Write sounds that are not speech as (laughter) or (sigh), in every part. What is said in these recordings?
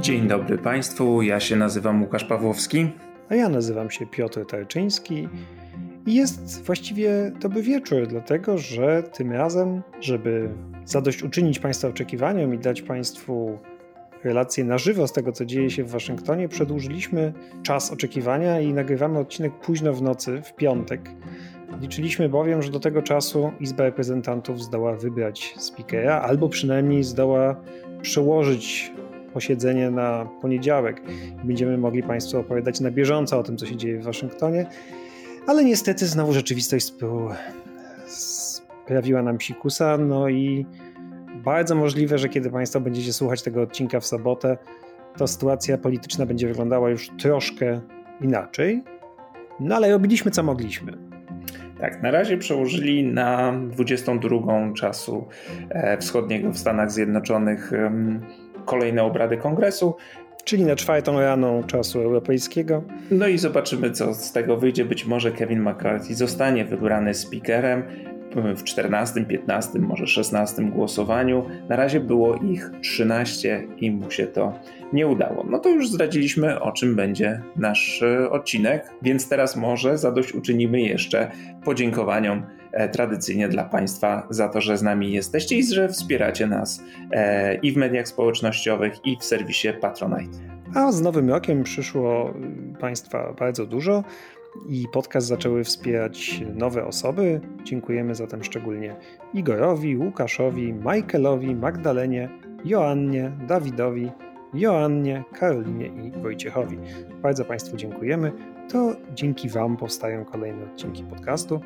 Dzień dobry Państwu, ja się nazywam Łukasz Pawłowski. A ja nazywam się Piotr Tarczyński. I jest właściwie dobry wieczór, dlatego że tym razem, żeby zadośćuczynić Państwa oczekiwaniom i dać Państwu relacje na żywo z tego, co dzieje się w Waszyngtonie, przedłużyliśmy czas oczekiwania i nagrywamy odcinek późno w nocy, w piątek. Liczyliśmy bowiem, że do tego czasu Izba Reprezentantów zdoła wybrać speakera, albo przynajmniej zdoła przełożyć posiedzenie na poniedziałek. Będziemy mogli Państwu opowiadać na bieżąco o tym, co się dzieje w Waszyngtonie. Ale niestety znowu rzeczywistość sprawiła nam psikusa, no i bardzo możliwe, że kiedy Państwo będziecie słuchać tego odcinka w sobotę, to sytuacja polityczna będzie wyglądała już troszkę inaczej. No ale robiliśmy co mogliśmy. Tak, na razie przełożyli na 22 czasu e, wschodniego w Stanach Zjednoczonych kolejne obrady kongresu. Czyli na czwartą rano czasu europejskiego. No i zobaczymy, co z tego wyjdzie. Być może Kevin McCarthy zostanie wybrany speakerem w 14, 15, może 16 głosowaniu. Na razie było ich 13 i mu się to nie udało. No to już zdradziliśmy, o czym będzie nasz e, odcinek, więc teraz może zadośćuczynimy jeszcze podziękowaniom tradycyjnie dla Państwa za to, że z nami jesteście i że wspieracie nas e, i w mediach społecznościowych, i w serwisie Patronite. A z nowym rokiem przyszło Państwa bardzo dużo i podcast zaczęły wspierać nowe osoby. Dziękujemy zatem szczególnie Igorowi, Łukaszowi, Michaelowi, Magdalenie, Joannie, Dawidowi, Joannie, Karolinie i Wojciechowi. Bardzo Państwu dziękujemy. To dzięki Wam powstają kolejne odcinki podcastu.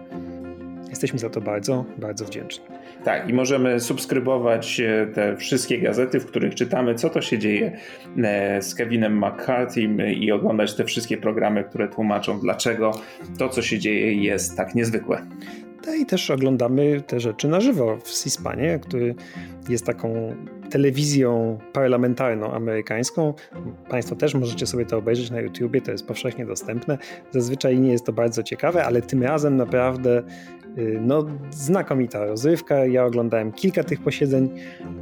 Jesteśmy za to bardzo, bardzo wdzięczni. Tak, i możemy subskrybować e, te wszystkie gazety, w których czytamy, co to się dzieje e, z Kevinem McCarthy i oglądać te wszystkie programy, które tłumaczą, dlaczego to, co się dzieje, jest tak niezwykłe. No i też oglądamy te rzeczy na żywo w C-SPANie, który jest taką telewizją parlamentarną amerykańską. Państwo też możecie sobie to obejrzeć na YouTubie, to jest powszechnie dostępne. Zazwyczaj nie jest to bardzo ciekawe, ale tym razem naprawdę y, no, znakomita rozrywka. Ja oglądałem kilka tych posiedzeń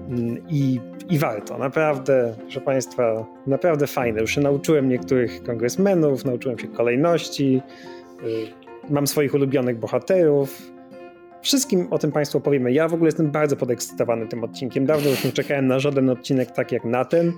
mm, i, i warto. Naprawdę, proszę Państwa, naprawdę fajne. Już się nauczyłem niektórych kongresmenów, nauczyłem się kolejności, y, mam swoich ulubionych bohaterów, Wszystkim o tym Państwu opowiemy. Ja w ogóle jestem bardzo podekscytowany tym odcinkiem. Dawno już nie czekałem na żaden odcinek tak jak na ten.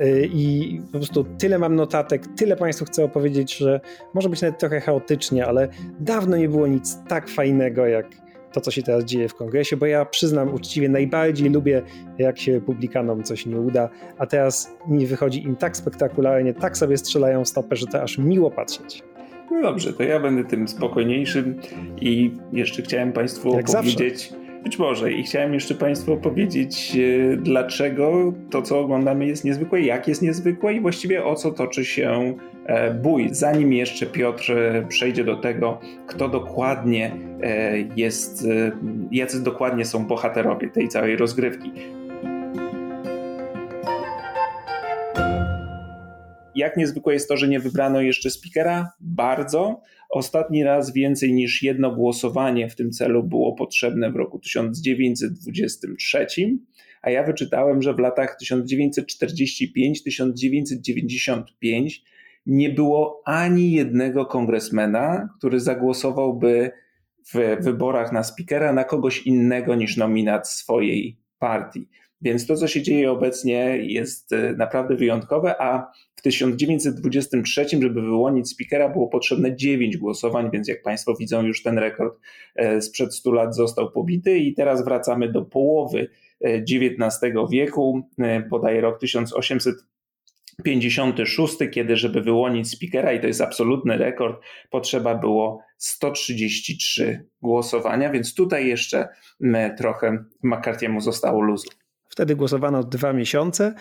Y, I po prostu tyle mam notatek, tyle Państwu chcę opowiedzieć, że może być nawet trochę chaotycznie, ale dawno nie było nic tak fajnego jak to, co się teraz dzieje w kongresie, bo ja przyznam uczciwie, najbardziej lubię, jak się republikanom coś nie uda, a teraz nie wychodzi im tak spektakularnie, tak sobie strzelają w stopę, że to aż miło patrzeć. No dobrze, to ja będę tym spokojniejszym i jeszcze chciałem Państwu Jak opowiedzieć. Zawsze. Być może i chciałem jeszcze Państwu opowiedzieć, e, dlaczego to, co oglądamy, jest niezwykłe, jak jest niezwykłe i właściwie o co toczy się e, bój. Zanim jeszcze Piotr e, przejdzie do tego, kto dokładnie jest, jacy dokładnie są bohaterowie tej całej rozgrywki. Jak niezwykłe jest to, że nie wybrano jeszcze speakera? Bardzo. Ostatni raz więcej niż jedno głosowanie w tym celu było potrzebne w roku 1923, a ja wyczytałem, że w latach 1945-1995 nie było ani jednego kongresmena, który zagłosowałby w wyborach na speakera na kogoś innego niż nominat swojej partii. Więc to, co się dzieje obecnie, jest e, naprawdę wyjątkowe, a w 1923, żeby wyłonić speakera, było potrzebne 9 głosowań, więc jak Państwo widzą, już ten rekord e, sprzed 100 lat został pobity i teraz wracamy do połowy XIX e, wieku, podaje rok 1856, kiedy żeby wyłonić speakera, i to jest absolutny rekord, potrzeba było 133 głosowania, więc tutaj jeszcze trochę McCarthy'emu zostało luzu. Wtedy głosowano dwa miesiące,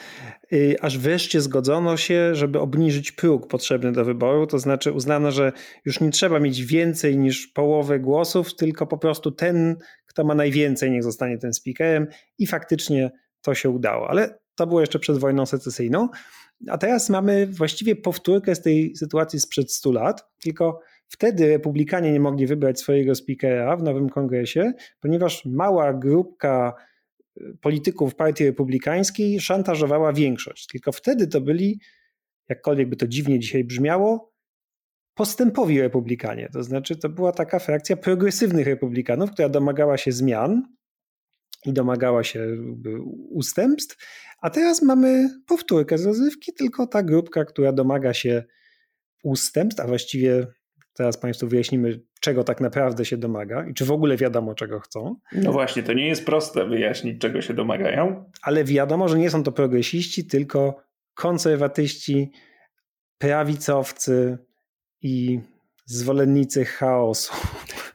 y, aż wreszcie zgodzono się, żeby obniżyć próg potrzebny do wyboru. To znaczy uznano, że już nie trzeba mieć więcej niż połowę głosów, tylko po prostu ten, kto ma najwięcej, niech zostanie tym speakerem. I faktycznie to się udało. Ale to było jeszcze przed wojną secesyjną. A teraz mamy właściwie powtórkę z tej sytuacji sprzed 100 lat, tylko wtedy republikanie nie mogli wybrać swojego speakera w nowym kongresie, ponieważ mała grupka polityków partii republikańskiej szantażowała większość. Tylko wtedy to byli, jakkolwiek by to dziwnie dzisiaj brzmiało, postępowi republikanie. To znaczy, to była taka frakcja progresywnych republikanów, która domagała się zmian i domagała się ustępstw. A teraz mamy powtórkę z rozrywki, tylko ta grupka, która domaga się ustępstw, a właściwie Teraz Państwu wyjaśnimy, czego tak naprawdę się domaga i czy w ogóle wiadomo, czego chcą. No właśnie, to nie jest proste wyjaśnić, czego się domagają. Ale wiadomo, że nie są to progresiści, tylko konserwatyści, prawicowcy i zwolennicy chaosu.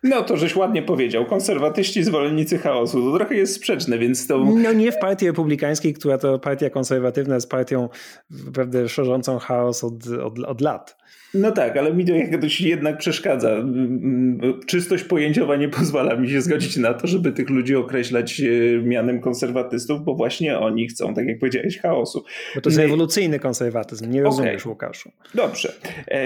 No to żeś ładnie powiedział. Konserwatyści, zwolennicy chaosu. To trochę jest sprzeczne, więc to... No nie w partii republikańskiej, która to partia konserwatywna jest partią naprawdę szerzącą chaos od, od, od lat. No tak, ale mi to jakoś jednak przeszkadza. Czystość pojęciowa nie pozwala mi się zgodzić na to, żeby tych ludzi określać e, mianem konserwatystów, bo właśnie oni chcą, tak jak powiedziałeś, chaosu. Bo to jest rewolucyjny konserwatyzm, nie rozumiesz, okay. Łukaszu. Dobrze. E,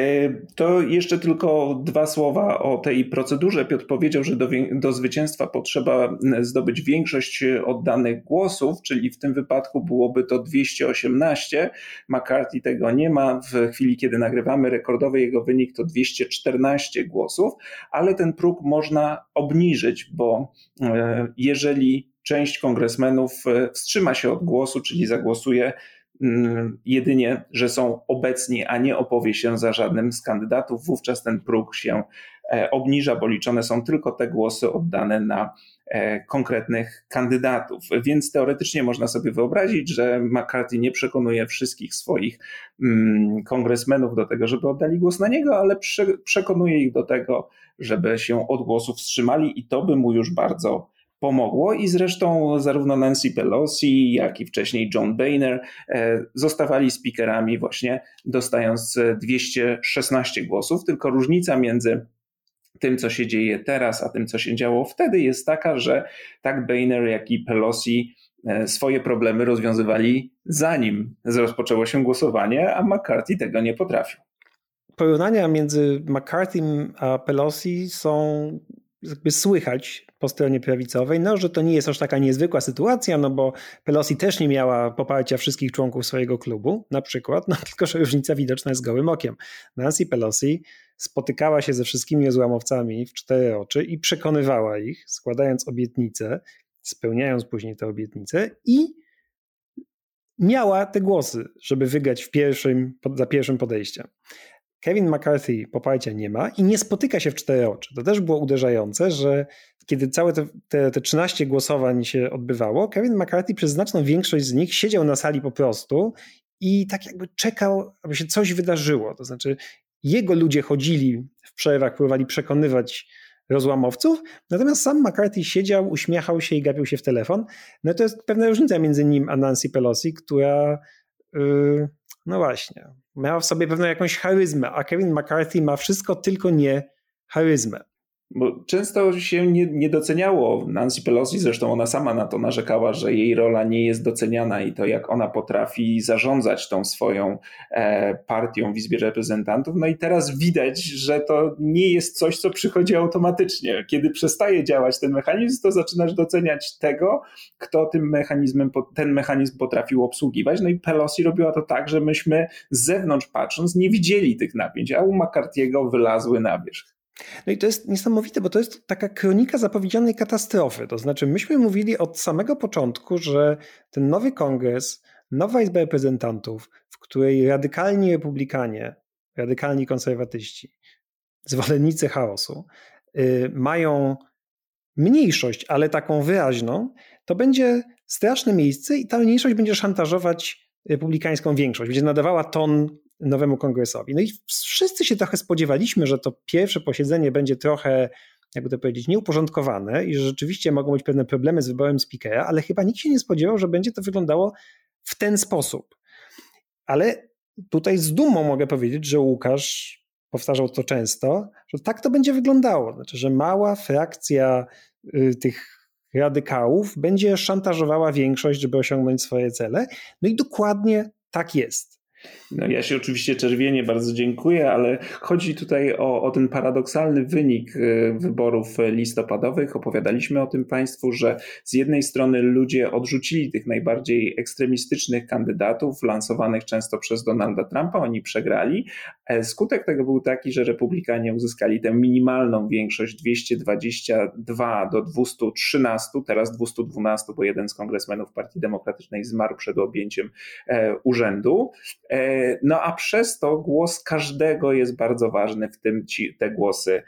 to jeszcze tylko dwa słowa o tej procedurze. Piotr powiedział, że do, do zwycięstwa potrzeba zdobyć większość oddanych głosów, czyli w tym wypadku byłoby to 218. McCarthy tego nie ma. W chwili, kiedy nagrywamy rekord rekordowy jego wynik to 214 głosów, ale ten próg można obniżyć, bo e, jeżeli część kongresmenów e, wstrzyma się od głosu, czyli zagłosuje mm, jedynie, że są obecni, a nie opowie się za żadnym z kandydatów, wówczas ten próg się e, obniża, bo liczone są tylko te głosy oddane na E, konkretnych kandydatów. Więc teoretycznie można sobie wyobrazić, że McCarthy nie przekonuje wszystkich swoich mm, kongresmenów do tego, żeby oddali głos na niego, ale przekonuje ich do tego, żeby się od głosu wstrzymali i to by mu już bardzo pomogło i zresztą zarówno Nancy Pelosi, jak i wcześniej John Boehner e, zostawali speakerami właśnie dostając 216 głosów, tylko różnica między tym, co się dzieje teraz, a tym, co się działo wtedy, jest taka, że tak Boehner, jak i Pelosi e, swoje problemy rozwiązywali zanim rozpoczęło się głosowanie, a McCarthy tego nie potrafił. Porównania między McCarthy a Pelosi są jakby słychać po stronie prawicowej, no, że to nie jest aż taka niezwykła sytuacja, no bo Pelosi też nie miała poparcia wszystkich członków swojego klubu, na przykład, no (laughs) tylko, że różnica widoczna jest gołym okiem. Nancy Pelosi spotykała się ze wszystkimi złamowcami w cztery oczy i przekonywała ich, składając obietnice, spełniając później te obietnice i miała te głosy, żeby wygrać w pierwszym, za pierwszym podejściem. Kevin McCarthy poparcia nie ma i nie spotyka się w cztery oczy. To też było uderzające, że kiedy całe te, te, te 13 głosowań się odbywało, Kevin McCarthy przez znaczną większość z nich siedział na sali po prostu i tak jakby czekał, aby się coś wydarzyło. To znaczy, jego ludzie chodzili w przerwach, próbowali przekonywać rozłamowców, natomiast sam McCarthy siedział, uśmiechał się i gapił się w telefon. No to jest pewna różnica między nim a Nancy Pelosi, która yy, no właśnie, miała w sobie pewną jakąś charyzmę, a Kevin McCarthy ma wszystko, tylko nie charyzmę. Bo często się nie, nie, doceniało Nancy Pelosi, zresztą ona sama na to narzekała, że jej rola nie jest doceniana i to jak ona potrafi zarządzać tą swoją e, partią w Izbie Reprezentantów. No i teraz widać, że to nie jest coś, co przychodzi automatycznie. Kiedy przestaje działać ten mechanizm, to zaczynasz doceniać tego, kto tym mechanizmem, ten mechanizm potrafił obsługiwać. No i Pelosi robiła to tak, że myśmy z zewnątrz patrząc nie widzieli tych napięć, a u McCarthy'ego wylazły na wierzch. No i to jest niesamowite, bo to jest taka kronika zapowiedzianej katastrofy. To znaczy, myśmy mówili od samego początku, że ten nowy kongres, nowa Izba Reprezentantów, w której radykalni republikanie, radykalni konserwatyści, zwolennicy chaosu, yy, mają mniejszość, ale taką wyraźną, to będzie straszne miejsce i ta mniejszość będzie szantażować republikańską większość, będzie nadawała ton nowemu kongresowi. No i wszyscy się trochę spodziewaliśmy, że to pierwsze posiedzenie będzie trochę, jakby to powiedzieć, nieuporządkowane i że rzeczywiście mogą być pewne problemy z wyborem speakera, ale chyba nikt się nie spodziewał, że będzie to wyglądało w ten sposób. Ale tutaj z dumą mogę powiedzieć, że Łukasz powtarzał to często, że tak to będzie wyglądało. Znaczy, że mała frakcja y, tych radykałów będzie szantażowała większość, żeby osiągnąć swoje cele. No i dokładnie tak jest. No ja się oczywiście czerwienie bardzo dziękuję, ale chodzi tutaj o, o ten paradoksalny wynik y, wyborów listopadowych. Opowiadaliśmy o tym Państwu, że z jednej strony ludzie odrzucili tych najbardziej ekstremistycznych kandydatów, lansowanych często przez Donalda Trumpa, oni przegrali. E, skutek tego był taki, że republikanie uzyskali tę minimalną większość 222 do 213, teraz 212, bo jeden z kongresmenów Partii Demokratycznej zmarł przed objęciem e, urzędu. E, no a przez to głos każdego jest bardzo ważny, w tym ci, te głosy,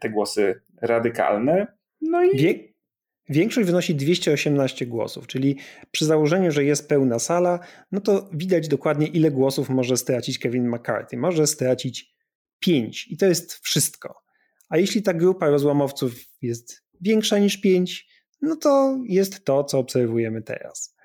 te głosy radykalne. No i. Wie, większość wynosi 218 głosów, czyli przy założeniu, że jest pełna sala, no to widać dokładnie, ile głosów może stracić Kevin McCarthy. Może stracić 5 i to jest wszystko. A jeśli ta grupa rozłamowców jest większa niż 5, no to jest to, co obserwujemy teraz.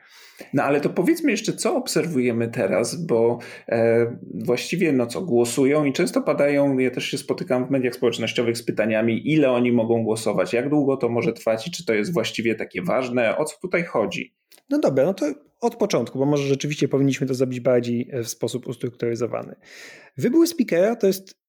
No ale to powiedzmy jeszcze, co obserwujemy teraz, bo e, właściwie no co, głosują i często padają, ja też się spotykam w mediach społecznościowych z pytaniami, ile oni mogą głosować, jak długo to może trwać i czy to jest właściwie takie ważne, o co tutaj chodzi? No dobra, no to od początku, bo może rzeczywiście powinniśmy to zrobić bardziej w sposób ustrukturyzowany. Wybór speakera to jest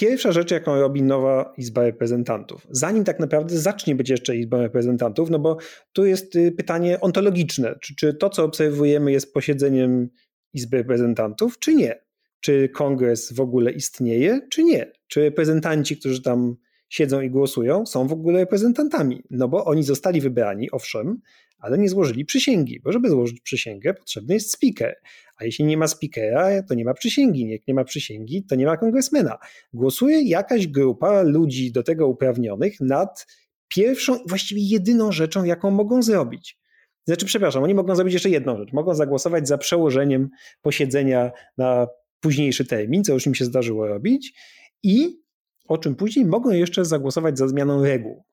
Pierwsza rzecz, jaką robi nowa Izba Reprezentantów, zanim tak naprawdę zacznie być jeszcze Izbą Reprezentantów, no bo tu jest y, pytanie ontologiczne, czy, czy to, co obserwujemy, jest posiedzeniem Izby Reprezentantów, czy nie? Czy kongres w ogóle istnieje, czy nie? Czy reprezentanci, którzy tam siedzą i głosują, są w ogóle reprezentantami? No bo oni zostali wybrani, owszem, ale nie złożyli przysięgi, bo żeby złożyć przysięgę, potrzebny jest speaker. A jeśli nie ma speakera, to nie ma przysięgi. Jak nie ma przysięgi, to nie ma kongresmena. Głosuje jakaś grupa ludzi do tego uprawnionych nad pierwszą, właściwie jedyną rzeczą, jaką mogą zrobić. Znaczy, przepraszam, oni mogą zrobić jeszcze jedną rzecz. Mogą zagłosować za przełożeniem posiedzenia na późniejszy termin, co już im się zdarzyło robić, i o czym później mogą jeszcze zagłosować za zmianą reguł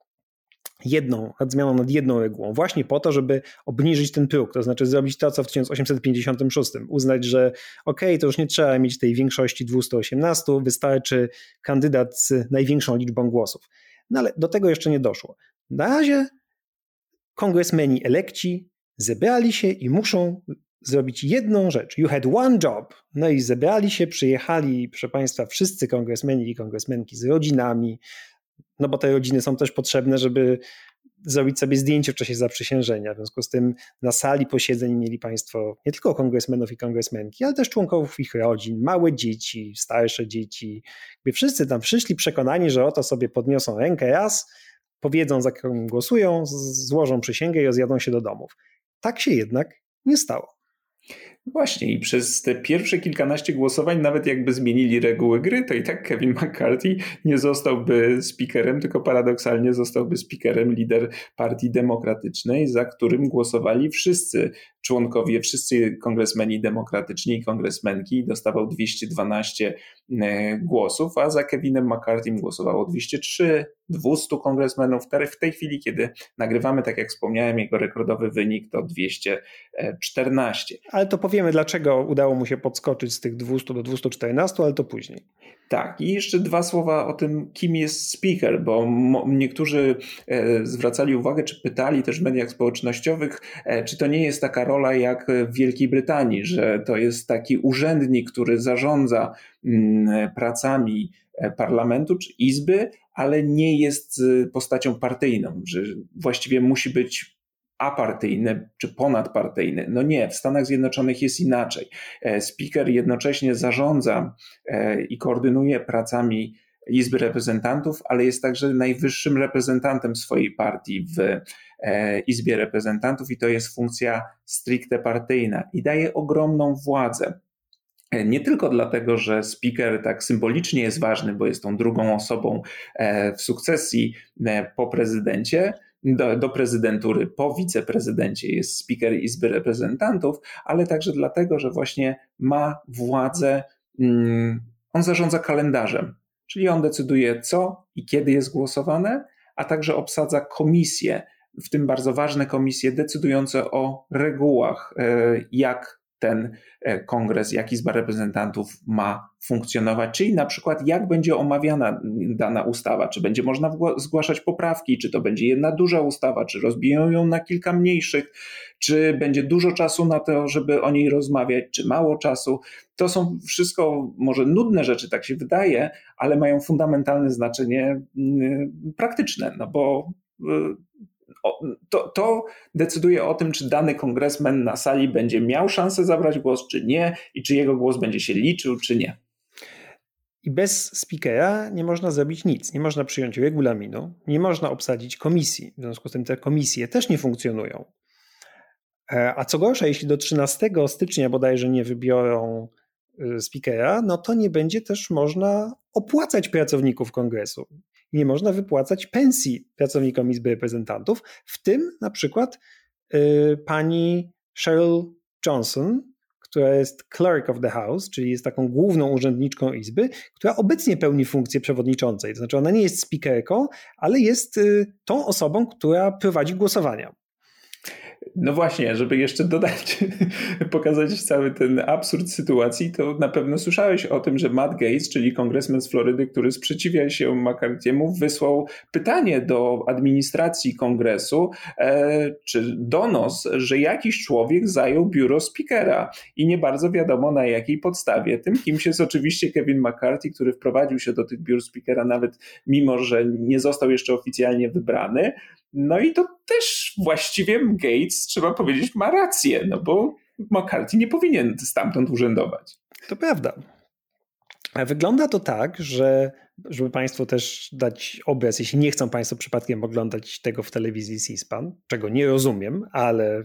jedną, nad zmianą nad jedną regułą, właśnie po to, żeby obniżyć ten próg, to znaczy zrobić to, co w 1856, uznać, że ok, to już nie trzeba mieć tej większości 218, wystarczy kandydat z największą liczbą głosów. No ale do tego jeszcze nie doszło. Na razie kongresmeni elekci zebrali się i muszą zrobić jedną rzecz. You had one job. No i zebrali się, przyjechali, proszę Państwa, wszyscy kongresmeni i kongresmenki z rodzinami, no bo te rodziny są też potrzebne, żeby zrobić sobie zdjęcie w czasie zaprzysiężenia. W związku z tym na sali posiedzeń mieli Państwo nie tylko kongresmenów i kongresmenki, ale też członków ich rodzin, małe dzieci, starsze dzieci. Gdy wszyscy tam przyszli przekonani, że oto sobie podniosą rękę raz, powiedzą za kogo głosują, złożą przysięgę i rozjadą się do domów. Tak się jednak nie stało. Właśnie i przez te pierwsze kilkanaście głosowań, nawet jakby zmienili reguły gry, to i tak Kevin McCarthy nie zostałby speakerem, tylko paradoksalnie zostałby speakerem lider Partii Demokratycznej, za którym głosowali wszyscy członkowie, wszyscy kongresmeni demokratyczni i kongresmenki. Dostawał 212 e, głosów, a za Kevinem McCarthym głosowało 203, 200 kongresmenów. W tej chwili, kiedy nagrywamy, tak jak wspomniałem, jego rekordowy wynik to 214. Ale to powiemy, dlaczego udało mu się podskoczyć z tych 200 do 214, ale to później. Tak, i jeszcze dwa słowa o tym, kim jest speaker, bo niektórzy e, zwracali uwagę, czy pytali też w mediach społecznościowych, e, czy to nie jest taka rola jak w Wielkiej Brytanii, że to jest taki urzędnik, który zarządza mm, pracami e, parlamentu czy izby, ale nie jest postacią partyjną, że właściwie musi być apartyjny czy ponadpartyjny. No nie, w Stanach Zjednoczonych jest inaczej. E, speaker jednocześnie zarządza e, i koordynuje pracami Izby Reprezentantów, ale jest także najwyższym reprezentantem swojej partii w e, Izbie Reprezentantów i to jest funkcja stricte partyjna i daje ogromną władzę. Nie tylko dlatego, że speaker tak symbolicznie jest ważny, bo jest tą drugą osobą w sukcesji po prezydencie, do, do prezydentury po wiceprezydencie jest speaker Izby Reprezentantów, ale także dlatego, że właśnie ma władzę, mm, on zarządza kalendarzem, czyli on decyduje co i kiedy jest głosowane, a także obsadza komisje, w tym bardzo ważne komisje decydujące o regułach, e, jak ten e, kongres, jak Izba Reprezentantów ma funkcjonować, czyli na przykład jak będzie omawiana dana ustawa, czy będzie można zgłaszać poprawki, czy to będzie jedna duża ustawa, czy rozbiją ją na kilka mniejszych, czy będzie dużo czasu na to, żeby o niej rozmawiać, czy mało czasu. To są wszystko może nudne rzeczy, tak się wydaje, ale mają fundamentalne znaczenie mm, praktyczne, no bo y, to, to, decyduje o tym, czy dany kongresmen na sali będzie miał szansę zabrać głos, czy nie, i czy jego głos będzie się liczył, czy nie. I bez speakera nie można zrobić nic. Nie można przyjąć regulaminu, nie można obsadzić komisji. W związku z tym te komisje też nie funkcjonują. E, a co gorsza, jeśli do 13 stycznia bodajże nie wybiorą y, speakera, no to nie będzie też można opłacać pracowników kongresu nie można wypłacać pensji pracownikom Izby Reprezentantów, w tym na przykład y, pani Cheryl Johnson, która jest clerk of the house, czyli jest taką główną urzędniczką Izby, która obecnie pełni funkcję przewodniczącej. To znaczy ona nie jest speakerką, ale jest y, tą osobą, która prowadzi głosowania. No właśnie, żeby jeszcze dodać, (laughs) pokazać cały ten absurd sytuacji, to na pewno słyszałeś o tym, że Matt Gates, czyli kongresmen z Florydy, który sprzeciwia się McCarthy'emu, wysłał pytanie do administracji kongresu, e, czy donos, że jakiś człowiek zajął biuro speakera i nie bardzo wiadomo na jakiej podstawie. Tym kimś jest oczywiście Kevin McCarthy, który wprowadził się do tych biur speakera nawet mimo, że nie został jeszcze oficjalnie wybrany. No i to też właściwie Gates, trzeba powiedzieć, ma rację, no bo McCarthy nie powinien stamtąd urzędować. To prawda. Wygląda to tak, że żeby Państwu też dać obraz, jeśli nie chcą Państwo przypadkiem oglądać tego w telewizji C-SPAN, czego nie rozumiem, ale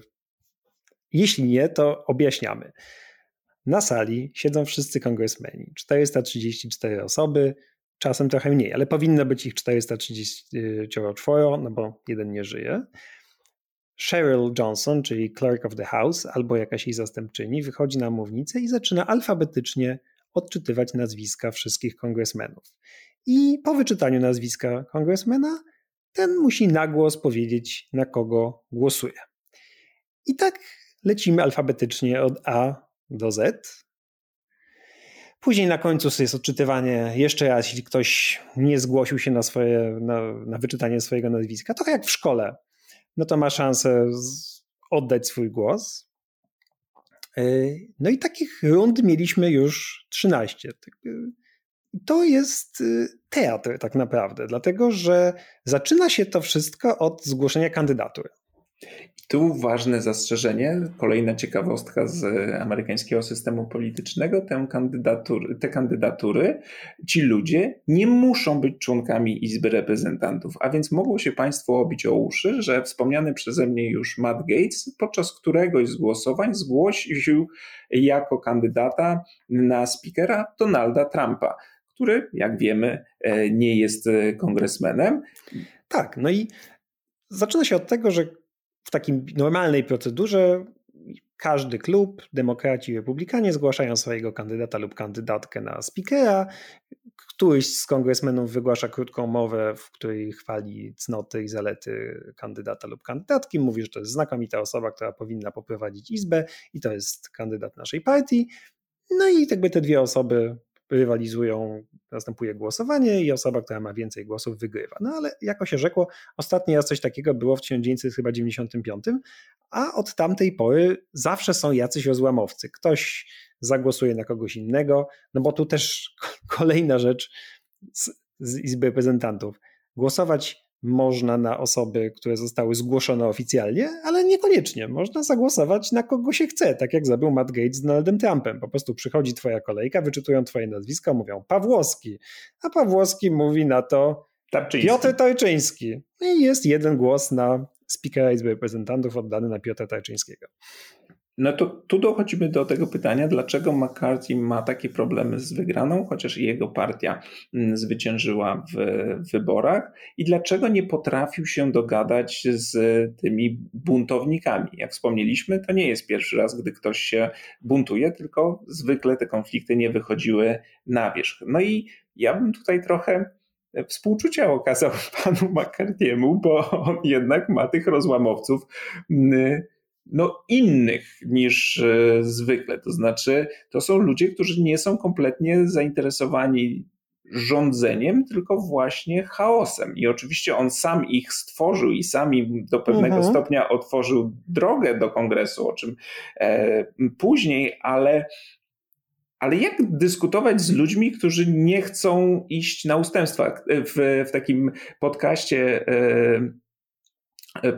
jeśli nie, to objaśniamy. Na sali siedzą wszyscy kongresmeni, 434 osoby, czasem trochę mniej, ale powinno być ich 434, no bo jeden nie żyje. Cheryl Johnson, czyli Clerk of the House, albo jakaś jej zastępczyni, wychodzi na mównicę i zaczyna alfabetycznie odczytywać nazwiska wszystkich kongresmenów. I po wyczytaniu nazwiska kongresmena, ten musi na głos powiedzieć, na kogo głosuje. I tak lecimy alfabetycznie od A do Z, Później na końcu jest odczytywanie jeszcze raz, jeśli ktoś nie zgłosił się na, swoje, na, na wyczytanie swojego nazwiska, trochę jak w szkole, no to ma szansę oddać swój głos. E, no i takich rund mieliśmy już 13. To jest y, teatr tak naprawdę, dlatego że zaczyna się to wszystko od zgłoszenia kandydatury. Tu ważne zastrzeżenie, kolejna ciekawostka z amerykańskiego systemu politycznego, te kandydatury, ci ludzie nie muszą być członkami Izby Reprezentantów, a więc mogło się Państwo obić o uszy, że wspomniany przeze mnie już Matt Gates podczas któregoś z głosowań zgłosił jako kandydata na speakera Donalda Trumpa, który, jak wiemy, e, nie jest kongresmenem. Tak, no i zaczyna się od tego, że w takim normalnej procedurze każdy klub, demokraci i republikanie zgłaszają swojego kandydata lub kandydatkę na speakera. Któryś z kongresmenów wygłasza krótką mowę, w której chwali cnoty i zalety kandydata lub kandydatki. Mówi, że to jest znakomita osoba, która powinna poprowadzić izbę i to jest kandydat naszej partii. No i jakby te dwie osoby rywalizują, następuje głosowanie i osoba, która ma więcej głosów, wygrywa. No ale jako się rzekło, ostatni raz coś takiego było w 1995, a od tamtej pory zawsze są jacyś rozłamowcy. Ktoś zagłosuje na kogoś innego, no bo tu też (laughs) kolejna rzecz z, z Izby Reprezentantów. Głosować można na osoby, które zostały zgłoszone oficjalnie, ale niekoniecznie. Można zagłosować na kogo się chce, tak jak zrobił Matt Gates z Donaldem Trumpem. Po prostu przychodzi twoja kolejka, wyczytują twoje nazwisko, mówią Pawłowski, a Pawłowski mówi na to Tarczyński. Piotr Tarczyński. I jest jeden głos na Speakera Izby Reprezentantów oddany na Piotra Tarczyńskiego. No to tu dochodzimy do tego pytania, dlaczego McCarthy ma takie problemy z wygraną, chociaż jego partia mm, zwyciężyła w wyborach i dlaczego nie potrafił się dogadać z tymi buntownikami. Jak wspomnieliśmy, to nie jest pierwszy raz, gdy ktoś się buntuje, tylko zwykle te konflikty nie wychodziły na wierzch. No i ja bym tutaj trochę współczucia okazał (laughs) panu McCarthy'emu, bo on jednak ma tych rozłamowców mm, no, innych niż e, zwykle. To znaczy, to są ludzie, którzy nie są kompletnie zainteresowani rządzeniem, tylko właśnie chaosem. I oczywiście on sam ich stworzył i sam im do pewnego mhm. stopnia otworzył drogę do kongresu, o czym e, później, ale ale jak dyskutować z ludźmi, którzy nie chcą iść na ustępstwa? W, w takim podcaście e,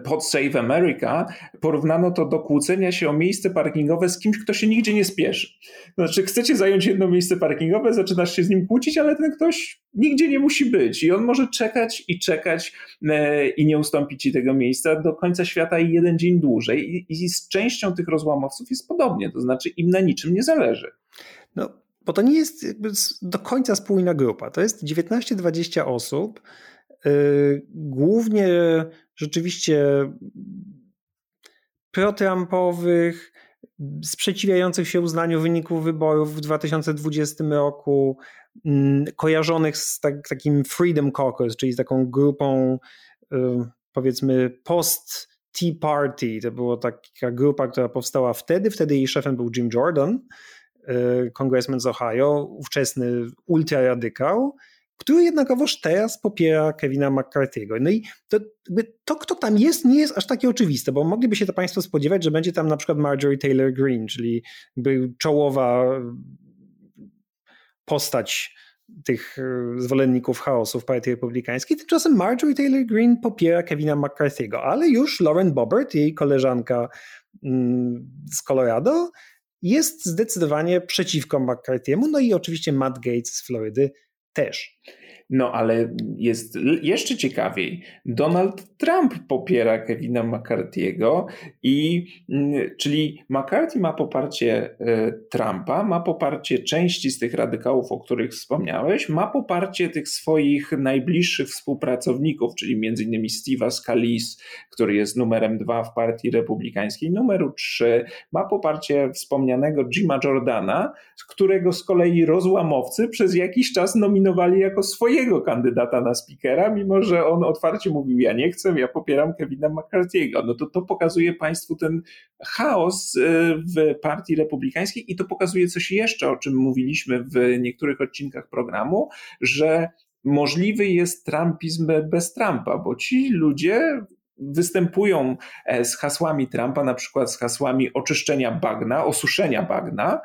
pod Save America porównano to do kłócenia się o miejsce parkingowe z kimś, kto się nigdzie nie spieszy. Znaczy, chcecie zająć jedno miejsce parkingowe, zaczynasz się z nim kłócić, ale ten ktoś nigdzie nie musi być i on może czekać i czekać e, i nie ustąpi ci tego miejsca do końca świata i jeden dzień dłużej. I, i z częścią tych rozłamowców jest podobnie, to znaczy im na niczym nie zależy. No, bo to nie jest do końca spójna grupa. To jest 19-20 osób, yy, głównie rzeczywiście pro-Trumpowych, sprzeciwiających się uznaniu wyników wyborów w 2020 roku, mm, kojarzonych z tak, takim Freedom Caucus, czyli taką grupą yy, powiedzmy post Tea Party. To była taka grupa, która powstała wtedy. Wtedy jej szefem był Jim Jordan kongresmen z Ohio, ówczesny ultraradykał, który jednakowoż teraz popiera Kevina McCarthy'ego. No i to, to, kto tam jest, nie jest aż takie oczywiste, bo mogliby się to Państwo spodziewać, że będzie tam na przykład Marjorie Taylor Greene, czyli czołowa postać tych e, zwolenników chaosu w Partii Republikańskiej. Tymczasem Marjorie Taylor Greene popiera Kevina McCarthy'ego, ale już Lauren Boebert, jej koleżanka mm, z Colorado, jest zdecydowanie przeciwko McCarthy'emu, no i oczywiście Matt Gates z Florydy też. No ale jest jeszcze ciekawiej. Donald Trump popiera Kevina McCarthy'ego i mm, czyli McCarthy ma poparcie e, Trumpa, ma poparcie części z tych radykałów, o których wspomniałeś, ma poparcie tych swoich najbliższych współpracowników, czyli między innymi Steve'a Scalise, który jest numerem dwa w partii republikańskiej, numeru trzy, ma poparcie wspomnianego Jima Jordana, którego z kolei rozłamowcy przez jakiś czas nominowali jako swojego swojego kandydata na speakera, mimo że on otwarcie mówił, ja nie chcę, ja popieram Kevina McCarthy'ego. No to to pokazuje Państwu ten chaos e, w partii republikańskiej i to pokazuje coś jeszcze, o czym mówiliśmy w niektórych odcinkach programu, że możliwy jest trumpizm bez Trumpa, bo ci ludzie występują e, z hasłami Trumpa, na przykład z hasłami oczyszczenia bagna, osuszenia bagna,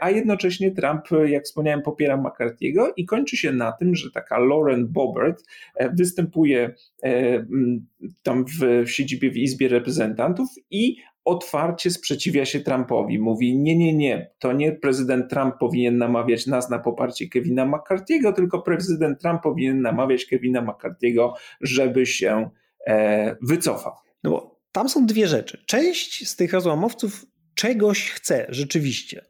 a jednocześnie Trump, jak wspomniałem, popiera McCarthy'ego i kończy się na tym, że taka Lauren Boebert e, występuje e, tam w siedzibie w Izbie Reprezentantów i otwarcie sprzeciwia się Trumpowi. Mówi: Nie, nie, nie, to nie prezydent Trump powinien namawiać nas na poparcie Kevina McCarthy'ego, tylko prezydent Trump powinien namawiać Kevina McCarthy'ego, żeby się E, wycofał. No bo tam są dwie rzeczy. Część z tych rozłamowców czegoś chce rzeczywiście,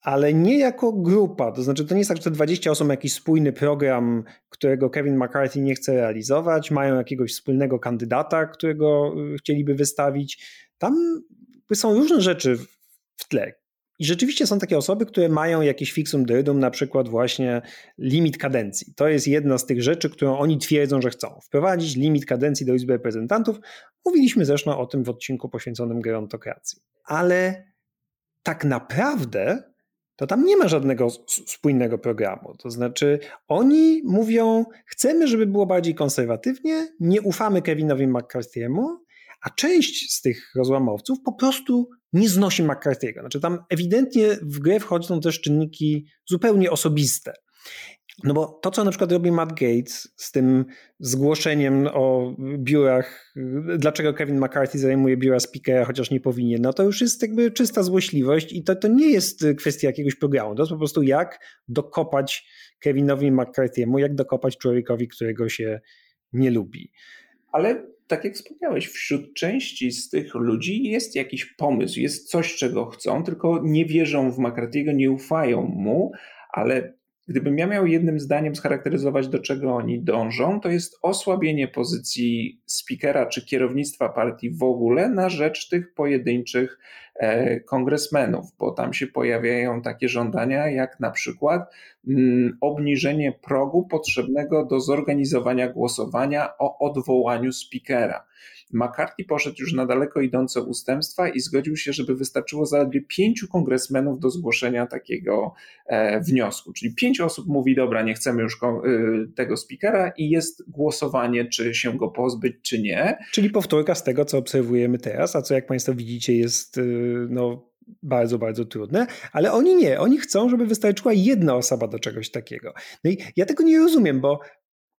ale nie jako grupa. To znaczy, to nie jest tak, że te 20 osób ma jakiś spójny program, którego Kevin McCarthy nie chce realizować, mają jakiegoś wspólnego kandydata, którego chcieliby wystawić. Tam są różne rzeczy w tle. I rzeczywiście są takie osoby, które mają jakiś fixum dyrdum, na przykład właśnie limit kadencji. To jest jedna z tych rzeczy, którą oni twierdzą, że chcą. Wprowadzić limit kadencji do Izby Reprezentantów. Mówiliśmy zresztą o tym w odcinku poświęconym gerontokracji. Ale tak naprawdę to tam nie ma żadnego spójnego programu. To znaczy, oni mówią, chcemy, żeby było bardziej konserwatywnie, nie ufamy Kevinowi McCarthy'emu, a część z tych rozłamowców po prostu nie znosi McCarthy'ego. Znaczy tam ewidentnie w grę wchodzą też czynniki zupełnie osobiste. No bo to, co na przykład robi Matt Gates z tym zgłoszeniem o biurach, dlaczego Kevin McCarthy zajmuje biura speakera, chociaż nie powinien, no to już jest jakby czysta złośliwość i to, to nie jest kwestia jakiegoś programu. To jest po prostu jak dokopać Kevinowi McCarthy'emu, jak dokopać człowiekowi, którego się nie lubi. Ale tak jak wspomniałeś, wśród części z tych ludzi jest jakiś pomysł, jest coś, czego chcą, tylko nie wierzą w McCarthy'ego, nie ufają mu, ale gdybym ja miał jednym zdaniem scharakteryzować, do czego oni dążą, to jest osłabienie pozycji speakera czy kierownictwa partii w ogóle na rzecz tych pojedynczych kongresmenów, bo tam się pojawiają takie żądania, jak na przykład mm, obniżenie progu potrzebnego do zorganizowania głosowania o odwołaniu speakera. McCarthy poszedł już na daleko idące ustępstwa i zgodził się, żeby wystarczyło zaledwie pięciu kongresmenów do zgłoszenia takiego e, wniosku. Czyli pięć osób mówi, dobra, nie chcemy już e, tego speakera i jest głosowanie, czy się go pozbyć, czy nie. Czyli powtórka z tego, co obserwujemy teraz, a co jak Państwo widzicie jest y, no, bardzo, bardzo trudne, ale oni nie. Oni chcą, żeby wystarczyła jedna osoba do czegoś takiego. No i ja tego nie rozumiem, bo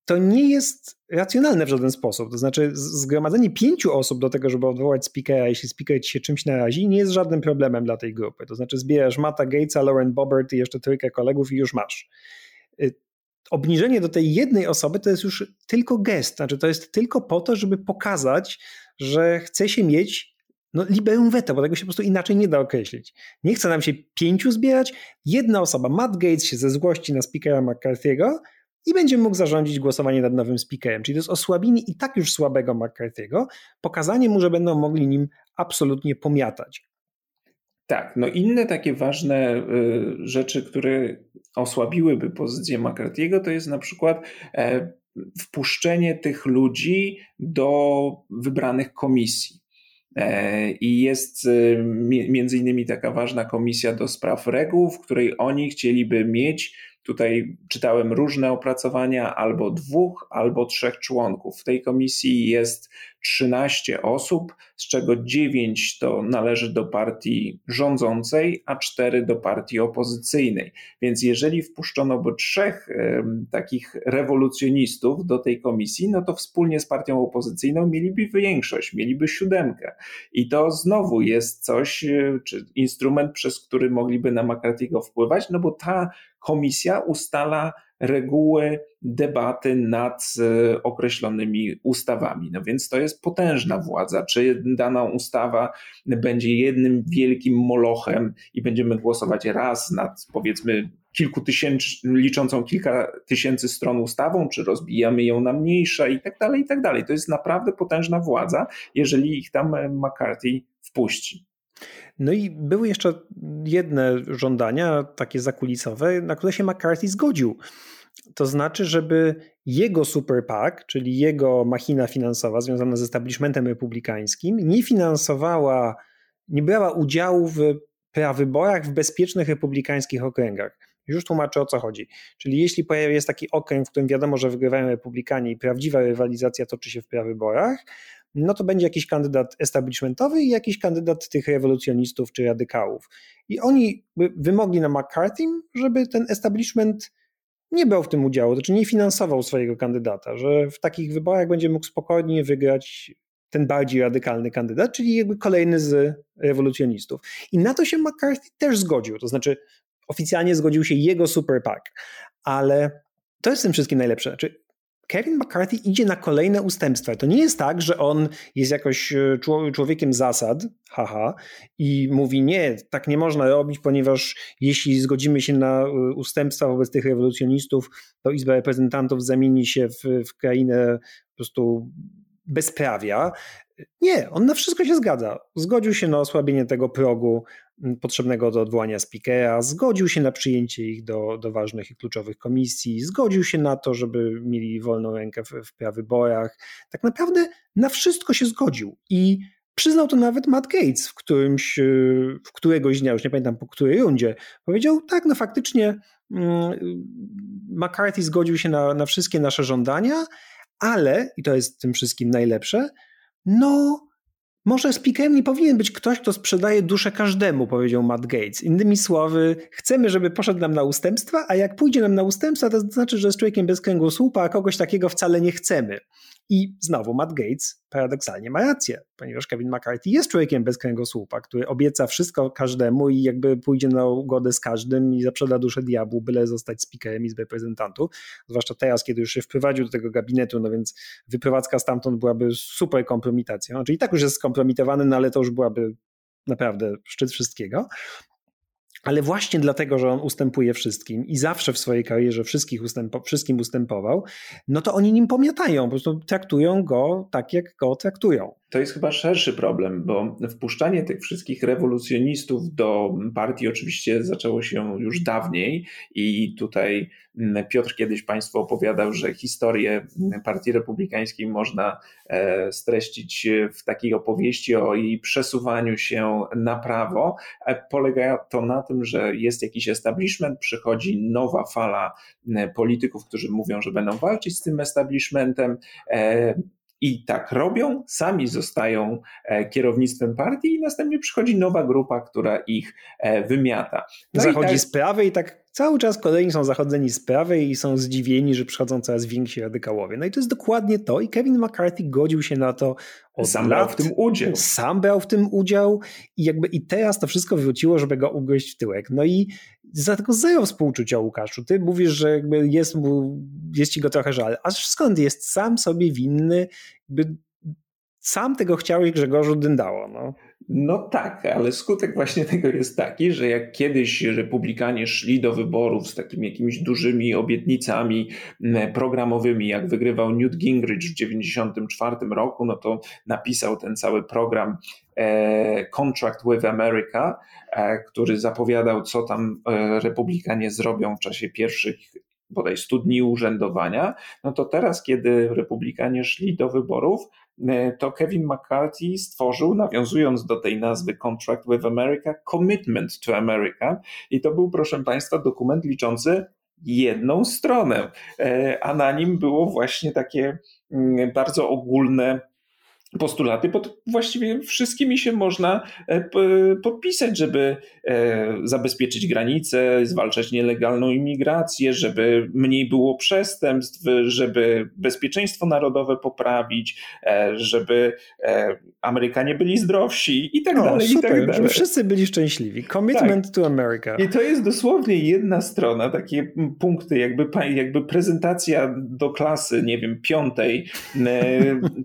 to nie jest racjonalne w żaden sposób. To znaczy, zgromadzenie pięciu osób do tego, żeby odwołać speakera, jeśli speaker ci się czymś narazi, nie jest żadnym problemem dla tej grupy. To znaczy, zbierasz Mata Gatesa, Lauren Bobbert i jeszcze trójkę kolegów i już masz. Y, obniżenie do tej jednej osoby to jest już tylko gest, znaczy to jest tylko po to, żeby pokazać, że chce się mieć no, liberum veto, bo tego się po prostu inaczej nie da określić. Nie chce nam się pięciu zbierać, jedna osoba, Matt Gates się ze złości na speakera McCarthy'ego i będzie mógł zarządzić głosowanie nad nowym speakerem. Czyli to jest osłabienie i tak już słabego McCarthy'ego, pokazanie mu, że będą mogli nim absolutnie pomiatać. Tak, no inne takie ważne y, rzeczy, które osłabiłyby pozycję McCarthy'ego, to jest na przykład e, wpuszczenie tych ludzi do wybranych komisji. E, I jest y, między innymi taka ważna komisja do spraw reguł, w której oni chcieliby mieć Tutaj czytałem różne opracowania, albo dwóch, albo trzech członków. W tej komisji jest 13 osób, z czego 9 to należy do partii rządzącej, a 4 do partii opozycyjnej. Więc jeżeli wpuszczono by trzech takich rewolucjonistów do tej komisji, no to wspólnie z partią opozycyjną mieliby większość, mieliby siódemkę. I to znowu jest coś, e, czy instrument, przez który mogliby na McCarthy'ego wpływać, no bo ta komisja ustala reguły debaty nad e, określonymi ustawami. No więc to jest potężna władza. Czy dana ustawa będzie jednym wielkim molochem i będziemy głosować raz nad powiedzmy kilku tysięcy, liczącą kilka tysięcy stron ustawą, czy rozbijamy ją na mniejsze i tak dalej, i tak dalej. To jest naprawdę potężna władza, jeżeli ich tam McCarthy wpuści. No i były jeszcze jedne żądania, takie zakulisowe, na które się McCarthy zgodził. To znaczy, żeby jego super PAC, czyli jego machina finansowa związana z establishmentem republikańskim, nie finansowała, nie brała udziału w prawyborach w bezpiecznych republikańskich okręgach. Już tłumaczę o co chodzi. Czyli jeśli pojawia jest taki okręg, w którym wiadomo, że wygrywają republikanie i prawdziwa rywalizacja toczy się w prawyborach, no to będzie jakiś kandydat establishmentowy i jakiś kandydat tych rewolucjonistów czy radykałów. I oni wymogli na McCarthy, żeby ten establishment nie brał w tym udziału, to znaczy nie finansował swojego kandydata, że w takich wyborach będzie mógł spokojnie wygrać ten bardziej radykalny kandydat, czyli jakby kolejny z rewolucjonistów. I na to się McCarthy też zgodził, to znaczy oficjalnie zgodził się jego super PAC, ale to jest tym wszystkim najlepsze. Znaczy, Kevin McCarthy idzie na kolejne ustępstwa. To nie jest tak, że on jest jakoś e, człowiekiem zasad, haha, i mówi nie, tak nie można robić, ponieważ jeśli zgodzimy się na e, ustępstwa wobec tych rewolucjonistów, to Izba Reprezentantów zamieni się w, w krainę po prostu bezprawia. Nie, on na wszystko się zgadza. Zgodził się na osłabienie tego progu potrzebnego do odwołania speakera, zgodził się na przyjęcie ich do, do ważnych i kluczowych komisji, zgodził się na to, żeby mieli wolną rękę w, w prawyborach. Tak naprawdę na wszystko się zgodził i Przyznał to nawet Matt Gates w którymś, w któregoś dnia, już nie pamiętam po której rundzie, powiedział, tak, no faktycznie McCarthy zgodził się na, na wszystkie nasze żądania, ale, i to jest tym wszystkim najlepsze, no może speakerem nie powinien być ktoś, kto sprzedaje duszę każdemu, powiedział Matt Gates. Innymi słowy, chcemy, żeby poszedł nam na ustępstwa, a jak pójdzie nam na ustępstwa, to znaczy, że jest człowiekiem bez kręgosłupa, a kogoś takiego wcale nie chcemy. I znowu Matt Gates paradoksalnie ma rację, ponieważ Kevin McCarthy jest człowiekiem bez kręgosłupa, który obieca wszystko każdemu i jakby pójdzie na ugodę z każdym i zaprzeda duszę diabłu, byle zostać speakerem Izby Reprezentantów. Zwłaszcza teraz, kiedy już się wprowadził do tego gabinetu, no więc wyprowadzka stamtąd byłaby super kompromitacją. Znaczy i tak już jest skompromitowany, no ale to już byłaby naprawdę szczyt wszystkiego. Ale właśnie dlatego, że on ustępuje wszystkim i zawsze w swojej karierze wszystkich ustępo, wszystkim ustępował, no to oni nim pomiatają, po prostu traktują go tak, jak go traktują. To jest chyba szerszy problem, bo wpuszczanie tych wszystkich rewolucjonistów do partii oczywiście zaczęło się już dawniej i tutaj Piotr kiedyś Państwu opowiadał, że historię Partii Republikańskiej można e, streścić w takiej opowieści o jej przesuwaniu się na prawo. E, polega to na tym, że jest jakiś establishment, przychodzi nowa fala polityków, którzy mówią, że będą walczyć z tym establishmentem e, i tak robią, sami zostają e, kierownictwem partii i następnie przychodzi nowa grupa, która ich e, wymiata. No Zachodzi tak... z prawej i tak cały czas kolejni są zachodzeni z prawej i są zdziwieni, że przychodzą coraz więksi radykałowie. No i to jest dokładnie to i Kevin McCarthy godził się na to od Sam lat. brał w tym udział. Sam brał w tym udział i jakby i teraz to wszystko wróciło, żeby go ugryźć w tyłek. No i za tego zero współczucia Łukaszu. Ty mówisz, że jakby jest, mu, jest ci go trochę żal. A skąd jest sam sobie winny? Jakby sam tego chciał i Grzegorzu dyndało. No. No tak, ale skutek właśnie (laughs) tego jest taki, że jak kiedyś republikanie szli do wyborów z takimi jakimiś dużymi obietnicami programowymi, jak wygrywał Newt Gingrich w 1994 roku, no to napisał ten cały program Contract with America, e, który zapowiadał, co tam e, republikanie zrobią w czasie pierwszych bodaj 100 dni urzędowania, no to teraz, kiedy republikanie szli do wyborów, E, to Kevin McCarthy stworzył, nawiązując do tej nazwy Contract with America, Commitment to America. I to był, proszę Państwa, dokument liczący jedną stronę, e, a na nim było właśnie takie mm, bardzo ogólne postulaty, pod właściwie wszystkimi się można e, podpisać, żeby e, zabezpieczyć granice, zwalczać nielegalną imigrację, żeby mniej było przestępstw, żeby bezpieczeństwo narodowe poprawić, e, żeby Amerykanie byli zdrowsi i tak dalej. Super, i tak dalej. żeby wszyscy byli szczęśliwi. Commitment tak. to America. I to jest dosłownie jedna strona, takie punkty, jakby, jakby prezentacja do klasy, nie wiem, piątej,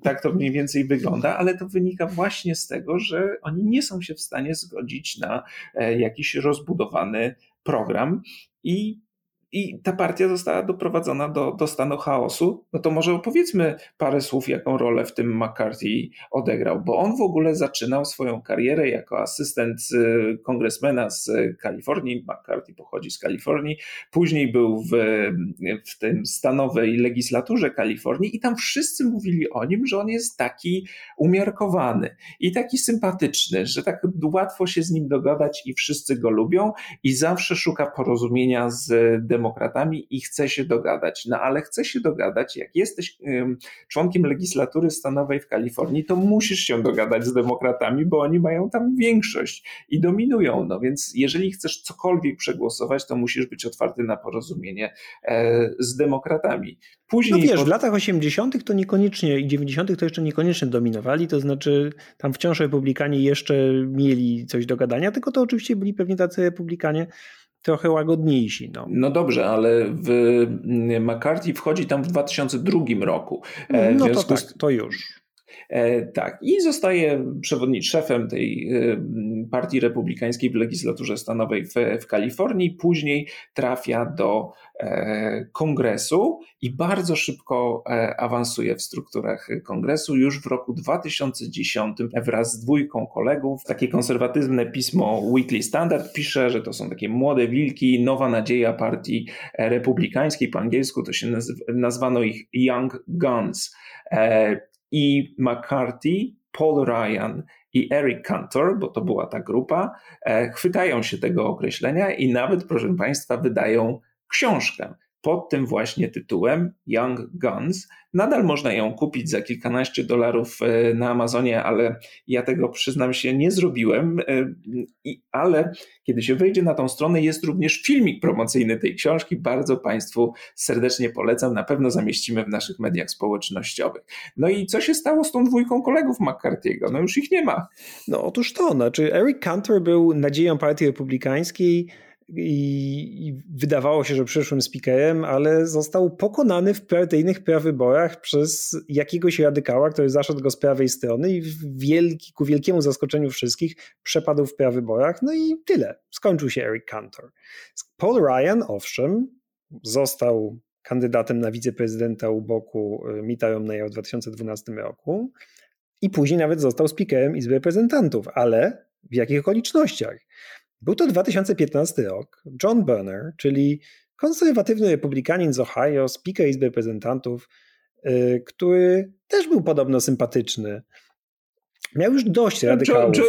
tak to mniej więcej wygląda, ale to wynika właśnie z tego, że oni nie są się w stanie zgodzić na e, jakiś rozbudowany program i i ta partia została doprowadzona do, do stanu chaosu, no to może opowiedzmy parę słów, jaką rolę w tym McCarthy odegrał, bo on w ogóle zaczynał swoją karierę jako asystent kongresmena z Kalifornii. McCarthy pochodzi z Kalifornii, później był w, w tym stanowej legislaturze Kalifornii i tam wszyscy mówili o nim, że on jest taki umiarkowany i taki sympatyczny, że tak łatwo się z nim dogadać i wszyscy go lubią i zawsze szuka porozumienia z demokratami demokratami i chce się dogadać. No ale chce się dogadać, jak jesteś członkiem legislatury stanowej w Kalifornii, to musisz się dogadać z demokratami, bo oni mają tam większość i dominują. No więc jeżeli chcesz cokolwiek przegłosować, to musisz być otwarty na porozumienie e, z demokratami. Później no wiesz, pod... w latach 80. to niekoniecznie i 90. to jeszcze niekoniecznie dominowali, to znaczy tam wciąż republikanie jeszcze mieli coś do gadania, tylko to oczywiście byli pewnie tacy republikanie, trochę łagodniejsi. No. no dobrze, ale w mm, McCarthy wchodzi tam w 2002 roku. E, no to tak, to już. E, tak, i zostaje przewodniczącym szefem tej e, partii republikańskiej w legislaturze stanowej w, w Kalifornii. Później trafia do e, kongresu i bardzo szybko awansuje w strukturach kongresu. Już w roku 2010 wraz z dwójką kolegów takie konserwatywne pismo Weekly Standard pisze, że to są takie młode wilki, nowa nadzieja partii republikańskiej. Po angielsku to się nazwano ich Young Guns i McCarthy, Paul Ryan i Eric Cantor, bo to była ta grupa, e, chwytają się tego określenia i nawet, proszę Państwa, wydają książkę pod tym właśnie tytułem Young Guns. Nadal można ją kupić za kilkanaście dolarów e, na Amazonie, ale ja tego przyznam się nie zrobiłem. E, ale kiedy się wejdzie na tą stronę, jest również filmik promocyjny tej książki. Bardzo Państwu serdecznie polecam. Na pewno zamieścimy w naszych mediach społecznościowych. No i co się stało z tą dwójką kolegów McCarthy'ego? No już ich nie ma. No otóż to, znaczy Eric Cantor był nadzieją partii republikańskiej i, wydawało się, że przyszłym speakerem, ale został pokonany w partyjnych prawyborach przez jakiegoś radykała, który zaszedł go z prawej strony i wielki, ku wielkiemu zaskoczeniu wszystkich przepadł w prawyborach. No i tyle. Skończył się Eric Cantor. Paul Ryan, owszem, został kandydatem na wiceprezydenta u boku y, Mita Romneya w 2012 roku i później nawet został speakerem Izby Reprezentantów, ale w jakich okolicznościach? Był to 2015 rok. John Berner, czyli konserwatywny republikanin z Ohio, speaker Izby Reprezentantów, y, który też był podobno sympatyczny. Miał już dość radykałów. John,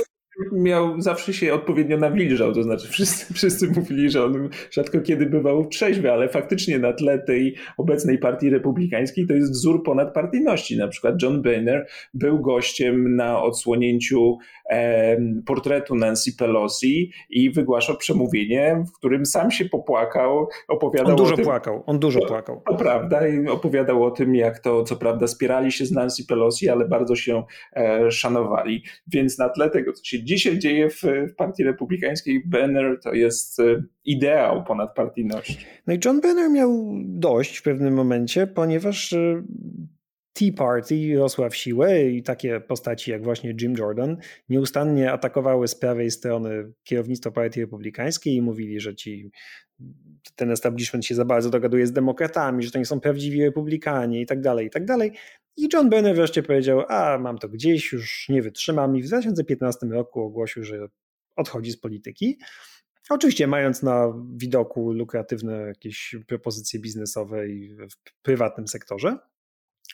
miał, zawsze się odpowiednio nawilżał, to znaczy wszyscy, (laughs) wszyscy mówili, że on rzadko kiedy bywał trzeźwy, ale faktycznie na tle tej obecnej partii republikańskiej to jest wzór ponadpartyjności. Na przykład John Boehner był gościem na odsłonięciu e, portretu Nancy Pelosi i wygłaszał przemówienie, w którym sam się popłakał, opowiadał On dużo tym, płakał, on dużo płakał. To prawda i opowiadał o tym, jak to, co prawda spierali się z Nancy Pelosi, ale bardzo się e, szanowali. Więc na tle tego, co się dzisiaj dzieje w, w Partii Republikańskiej, Banner to jest e, ideał ponadpartyjności. No i John Banner miał dość w pewnym momencie, ponieważ e, Tea Party rosła w siłę i takie postaci jak właśnie Jim Jordan nieustannie atakowały z prawej strony kierownictwo Partii Republikańskiej i mówili, że ci ten establishment się za bardzo dogaduje z demokratami, że to nie są prawdziwi republikanie i tak dalej, i tak dalej. I John Boehner wreszcie powiedział, a mam to gdzieś, już nie wytrzymam i w 2015 roku ogłosił, że odchodzi z polityki. Oczywiście mając na widoku lukratywne jakieś propozycje biznesowe i w prywatnym sektorze.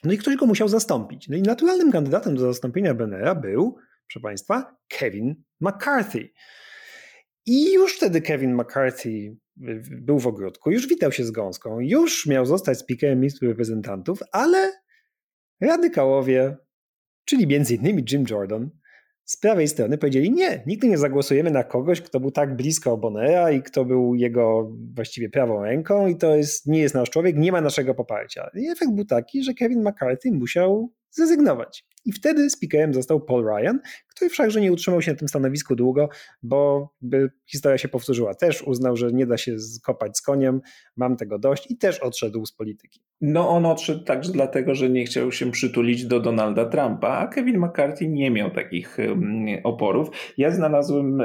No i ktoś go musiał zastąpić. No i naturalnym kandydatem do zastąpienia Benera był, proszę Państwa, Kevin McCarthy. I już wtedy Kevin McCarthy był w ogródku, już witał się z gąską, już miał zostać speakerem Izby Reprezentantów, ale radykałowie, czyli między innymi Jim Jordan, z prawej strony powiedzieli nie, nigdy nie zagłosujemy na kogoś, kto był tak blisko Bonera i kto był jego właściwie prawą ręką i to jest, nie jest nasz człowiek, nie ma naszego poparcia. I efekt był taki, że Kevin McCarthy musiał zrezygnować. I wtedy speakerem został Paul Ryan, który wszakże nie utrzymał się na tym stanowisku długo, bo historia się powtórzyła. Też uznał, że nie da się skopać z koniem, mam tego dość i też odszedł z polityki. No on odszedł także dlatego, że nie chciał się przytulić do Donalda Trumpa, a Kevin McCarthy nie miał takich oporów. Ja znalazłem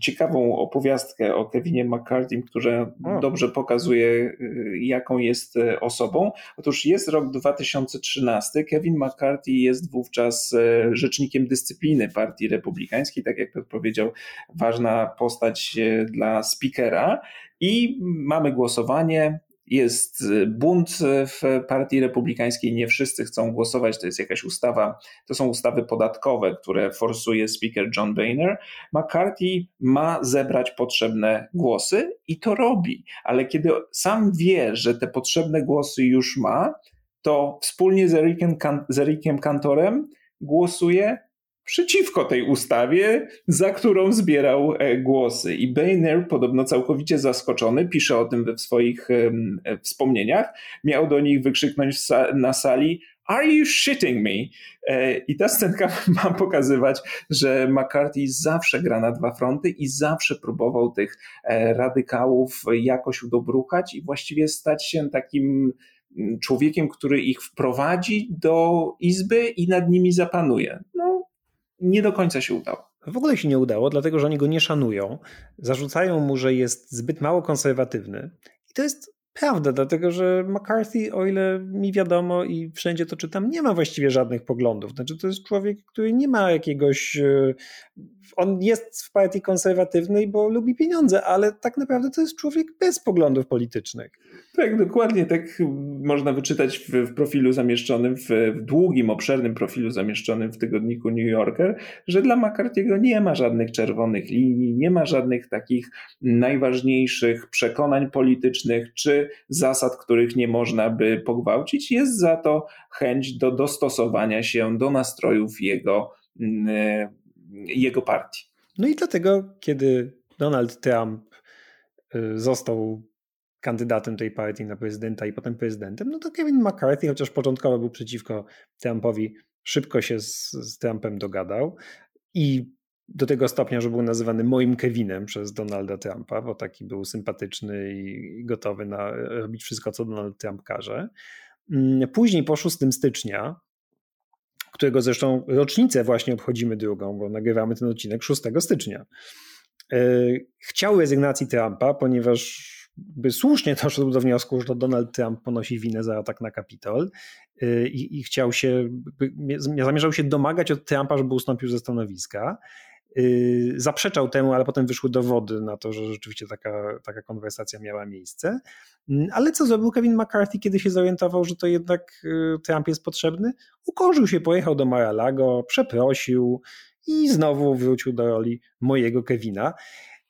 ciekawą opowiastkę o Kevinie McCarthy, która dobrze pokazuje, e, jaką jest e, osobą. Otóż jest rok 2013, Kevin McCarthy jest wówczas rzecznikiem dyscypliny Partii Republikańskiej, tak jak powiedział, ważna postać dla speakera. I mamy głosowanie jest y, bunt w Partii Republikańskiej, nie wszyscy chcą głosować, to jest jakaś ustawa, to są ustawy podatkowe, które forsuje speaker John Boehner. McCarthy ma zebrać potrzebne głosy i to robi, ale kiedy sam wie, że te potrzebne głosy już ma, to wspólnie z Ericiem, z Ericiem Kantorem głosuje przeciwko tej ustawie, za którą zbierał e, głosy. I Boehner, podobno całkowicie zaskoczony, pisze o tym we swoich e, wspomnieniach, miał do nich wykrzyknąć na sali Are you shitting me? E, I ta scenka (laughs) ma pokazywać, że McCarthy zawsze gra na dwa fronty i zawsze próbował tych radykałów jakoś udobruchać i właściwie stać się takim człowiekiem, który ich wprowadzi do izby i nad nimi zapanuje. No, nie do końca się udało. W ogóle się nie udało, dlatego że oni go nie szanują. Zarzucają mu, że jest zbyt mało konserwatywny. I to jest prawda, dlatego że McCarthy, o ile mi wiadomo i wszędzie to czytam, nie ma właściwie żadnych poglądów. Znaczy, to jest człowiek, który nie ma jakiegoś. E, on jest w partii konserwatywnej, bo lubi pieniądze, ale tak naprawdę to jest człowiek bez poglądów politycznych. Tak, dokładnie. Tak można wyczytać w, w profilu zamieszczonym, w, w, długim, obszernym profilu zamieszczonym w tygodniku New Yorker, że dla McCarthy'ego nie ma żadnych czerwonych linii, nie ma żadnych takich najważniejszych przekonań politycznych czy zasad, których nie można by pogwałcić. Jest za to chęć do dostosowania się do nastrojów jego, mm, jego partii. No i dlatego, kiedy Donald Trump y, został kandydatem tej partii na prezydenta i potem prezydentem, no to Kevin McCarthy, chociaż początkowo był przeciwko Trumpowi, szybko się z, z Trumpem dogadał i do tego stopnia, że był nazywany moim Kevinem przez Donalda Trumpa, bo taki był sympatyczny i gotowy na robić wszystko, co Donald Trump każe. Mm, później po 6 stycznia, którego zresztą rocznicę właśnie obchodzimy drugą, bo nagrywamy ten odcinek 6 stycznia, e, chciał rezygnacji Trumpa, ponieważ by słusznie (laughs) doszedł do wniosku, że Donald Trump ponosi winę za atak na Kapitol y, i, i chciał się, zamierzał się domagać od Trumpa, żeby ustąpił ze stanowiska. Y, zaprzeczał temu, ale potem wyszły dowody na to, że rzeczywiście taka, taka konwersacja miała miejsce. Mm, ale co zrobił Kevin McCarthy, kiedy się zorientował, że to jednak y, Trump jest potrzebny? Ukorzył się, pojechał do Mar-a-Lago, przeprosił i znowu wrócił do roli mojego Kevina.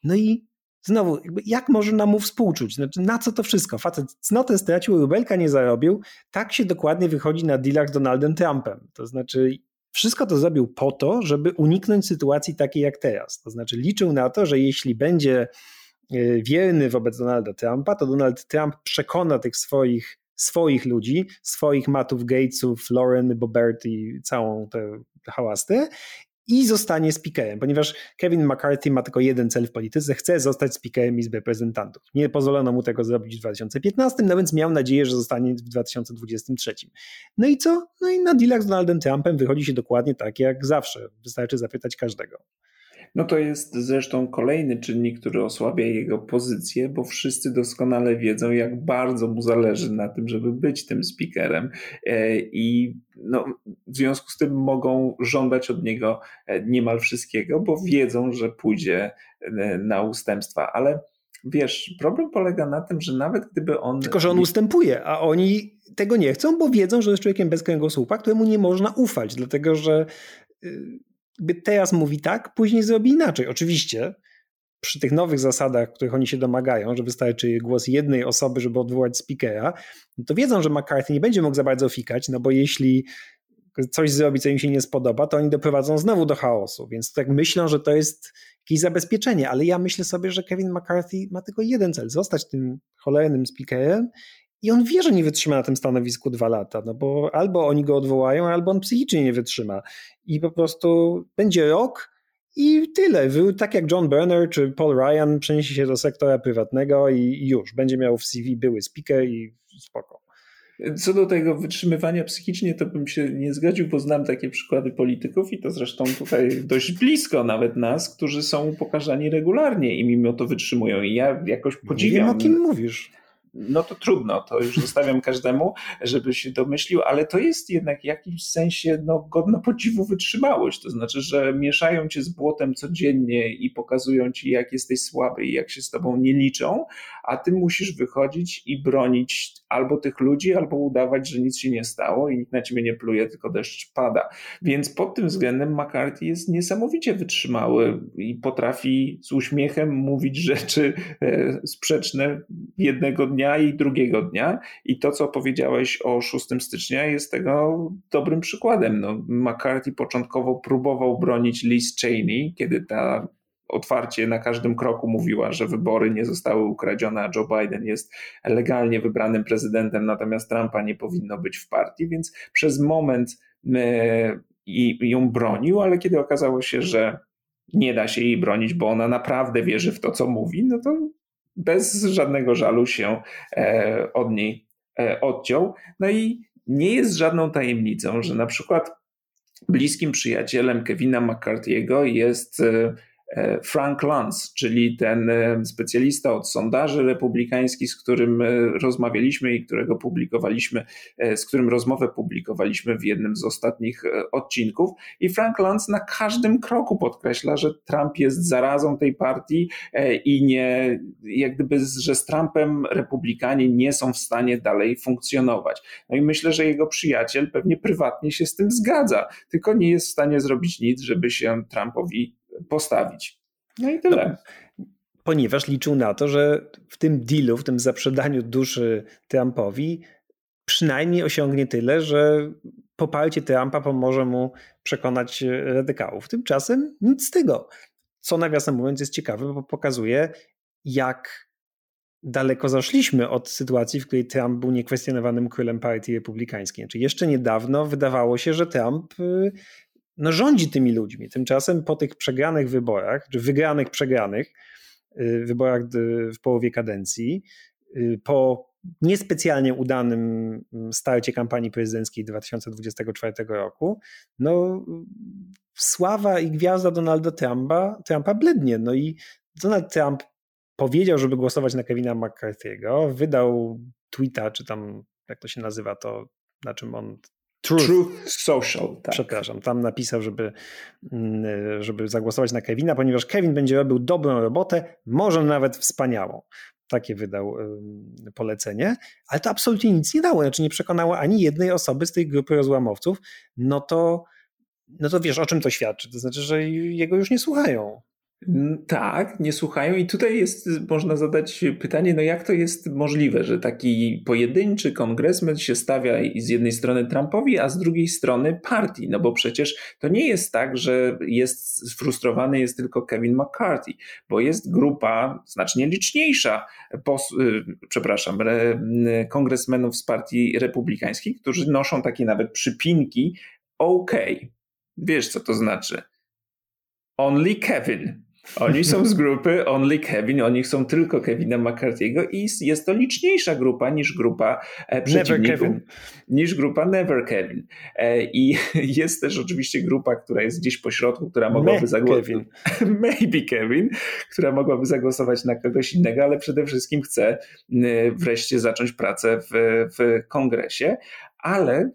No i Znowu, jak może nam mu współczuć? Znaczy, na co to wszystko? Facet cnotę stracił, rubelka nie zarobił. Tak się dokładnie wychodzi na dealach z Donaldem Trumpem. To znaczy, wszystko to zrobił po to, żeby uniknąć sytuacji takiej jak teraz. To znaczy, liczył na to, że jeśli będzie e, wierny wobec Donalda Trumpa, to Donald Trump przekona tych swoich, swoich ludzi, swoich Matów Gatesów, Lauren, Bobert i całą tę hałastę i zostanie speakerem, ponieważ Kevin McCarthy ma tylko jeden cel w polityce, chce zostać speakerem Izby Reprezentantów. Nie pozwolono mu tego zrobić w 2015, no więc miał nadzieję, że zostanie w 2023. No i co? No i na dealach z Donaldem Trumpem wychodzi się dokładnie tak jak zawsze. Wystarczy zapytać każdego. No to jest zresztą kolejny czynnik, który osłabia jego pozycję, bo wszyscy doskonale wiedzą, jak bardzo mu zależy na tym, żeby być tym speakerem e, i no, w związku z tym mogą żądać od niego e, niemal wszystkiego, bo wiedzą, że pójdzie e, na ustępstwa, ale wiesz, problem polega na tym, że nawet gdyby on. Tylko, że on ustępuje, a oni tego nie chcą, bo wiedzą, że jest człowiekiem bez kręgosłupa, któremu nie można ufać, dlatego że y, teraz mówi tak, później zrobi inaczej. Oczywiście przy tych nowych zasadach, których oni się domagają, że wystarczy głos jednej osoby, żeby odwołać speakera, no to wiedzą, że McCarthy nie będzie mógł za bardzo fikać, no bo jeśli coś zrobi, co im się nie spodoba, to oni doprowadzą znowu do chaosu. Więc tak myślą, że to jest jakieś zabezpieczenie, ale ja myślę sobie, że Kevin McCarthy ma tylko jeden cel: zostać tym cholernym speakerem i on wie, że nie wytrzyma na tym stanowisku dwa lata, no bo albo oni go odwołają, albo on psychicznie nie wytrzyma. I po prostu będzie rok i tyle. Tak jak John Berner czy Paul Ryan przeniesie się do sektora prywatnego i już. Będzie miał w CV były speaker i spoko. Co do tego wytrzymywania psychicznie, to bym się nie zgodził, bo znam takie przykłady polityków i to zresztą tutaj dość blisko nawet nas, którzy są pokażani regularnie i mimo to wytrzymują. I ja jakoś podziwiam. Nie wiem, o kim mówisz no to trudno, to już zostawiam każdemu, żeby się domyślił, ale to jest jednak w jakimś sensie no, godna podziwu wytrzymałość. To znaczy, że mieszają cię z błotem codziennie i pokazują ci, jak jesteś słaby i jak się z tobą nie liczą, a ty musisz wychodzić i bronić albo tych ludzi, albo udawać, że nic się nie stało i nikt na ciebie nie pluje, tylko deszcz pada. Więc pod tym względem McCarthy jest niesamowicie wytrzymały i potrafi z uśmiechem mówić rzeczy e, sprzeczne jednego dnia dnia i drugiego dnia. I to, co powiedziałeś o 6 stycznia, jest tego dobrym przykładem. No, McCarthy początkowo próbował bronić Liz Cheney, kiedy ta otwarcie na każdym kroku mówiła, że wybory nie zostały ukradzione, a Joe Biden jest legalnie wybranym prezydentem, natomiast Trumpa nie powinno być w partii, więc przez moment e, i ją bronił, ale kiedy okazało się, że nie da się jej bronić, bo ona naprawdę wierzy w to, co mówi, no to bez żadnego żalu się e, od niej e, odciął. No i nie jest żadną tajemnicą, że na przykład bliskim przyjacielem Kevina McCarthy'ego jest e, Frank Luntz, czyli ten e, specjalista od sondaży republikańskich, z którym e, rozmawialiśmy i którego publikowaliśmy, z którym rozmowę publikowaliśmy w jednym z ostatnich odcinków. I Frank Luntz na każdym kroku podkreśla, że Trump jest zarazą tej partii i nie, jak gdyby, że z Trumpem republikanie nie są w stanie dalej funkcjonować. No i myślę, że jego przyjaciel pewnie prywatnie się z tym zgadza, tylko nie jest w stanie zrobić nic, żeby się Trumpowi postawić. No i tyle. No, ponieważ liczył na to, że w tym dealu, w tym zaprzedaniu duszy Trumpowi przynajmniej osiągnie tyle, że poparcie Trumpa pomoże mu przekonać radykałów. Tymczasem nic z tego. Co nawiasem mówiąc jest ciekawe, bo pokazuje, jak daleko zaszliśmy od sytuacji, w której Trump był niekwestionowanym królem partii republikańskiej. Znaczy jeszcze niedawno wydawało się, że Trump y, no, rządzi tymi ludźmi. Tymczasem po tych przegranych wyborach, czy wygranych, przegranych y, wyborach w połowie kadencji, y, po niespecjalnie udanym mm, starcie kampanii prezydenckiej 2024 roku, no sława i gwiazda Donalda Trumpa, Trumpa blednie. No i Donald Trump powiedział, żeby głosować na Kevina McCarthy'ego, wydał tweeta, czy tam jak to się nazywa, to na czym on Truth, Truth Social. Tak. Przepraszam, tam napisał, żeby, mm, żeby zagłosować na Kevina, ponieważ Kevin będzie robił dobrą robotę, może nawet wspaniałą. Takie wydał polecenie, ale to absolutnie nic nie dało, znaczy nie przekonało ani jednej osoby z tej grupy rozłamowców, no to, no to wiesz, o czym to świadczy? To znaczy, że jego już nie słuchają. Tak, nie słuchają i tutaj jest, można zadać pytanie, no jak to jest możliwe, że taki pojedynczy kongresmen się stawia z jednej strony Trumpowi, a z drugiej strony partii, no bo przecież to nie jest tak, że jest sfrustrowany jest tylko Kevin McCarthy, bo jest grupa znacznie liczniejsza, pos, y, przepraszam, kongresmenów z partii republikańskiej, którzy noszą takie nawet przypinki OK. Wiesz co to znaczy? Only Kevin. Oni są z grupy Only Kevin, oni są tylko Kevina McCarthy'ego i jest to liczniejsza grupa niż grupa e, przeciwników. Niż grupa Never Kevin. E, I (laughs) jest też oczywiście grupa, która jest gdzieś po środku, która mogłaby zagłosować. (laughs) Maybe Kevin, która mogłaby zagłosować na kogoś innego, ale przede wszystkim chce wreszcie zacząć pracę w, w kongresie. Ale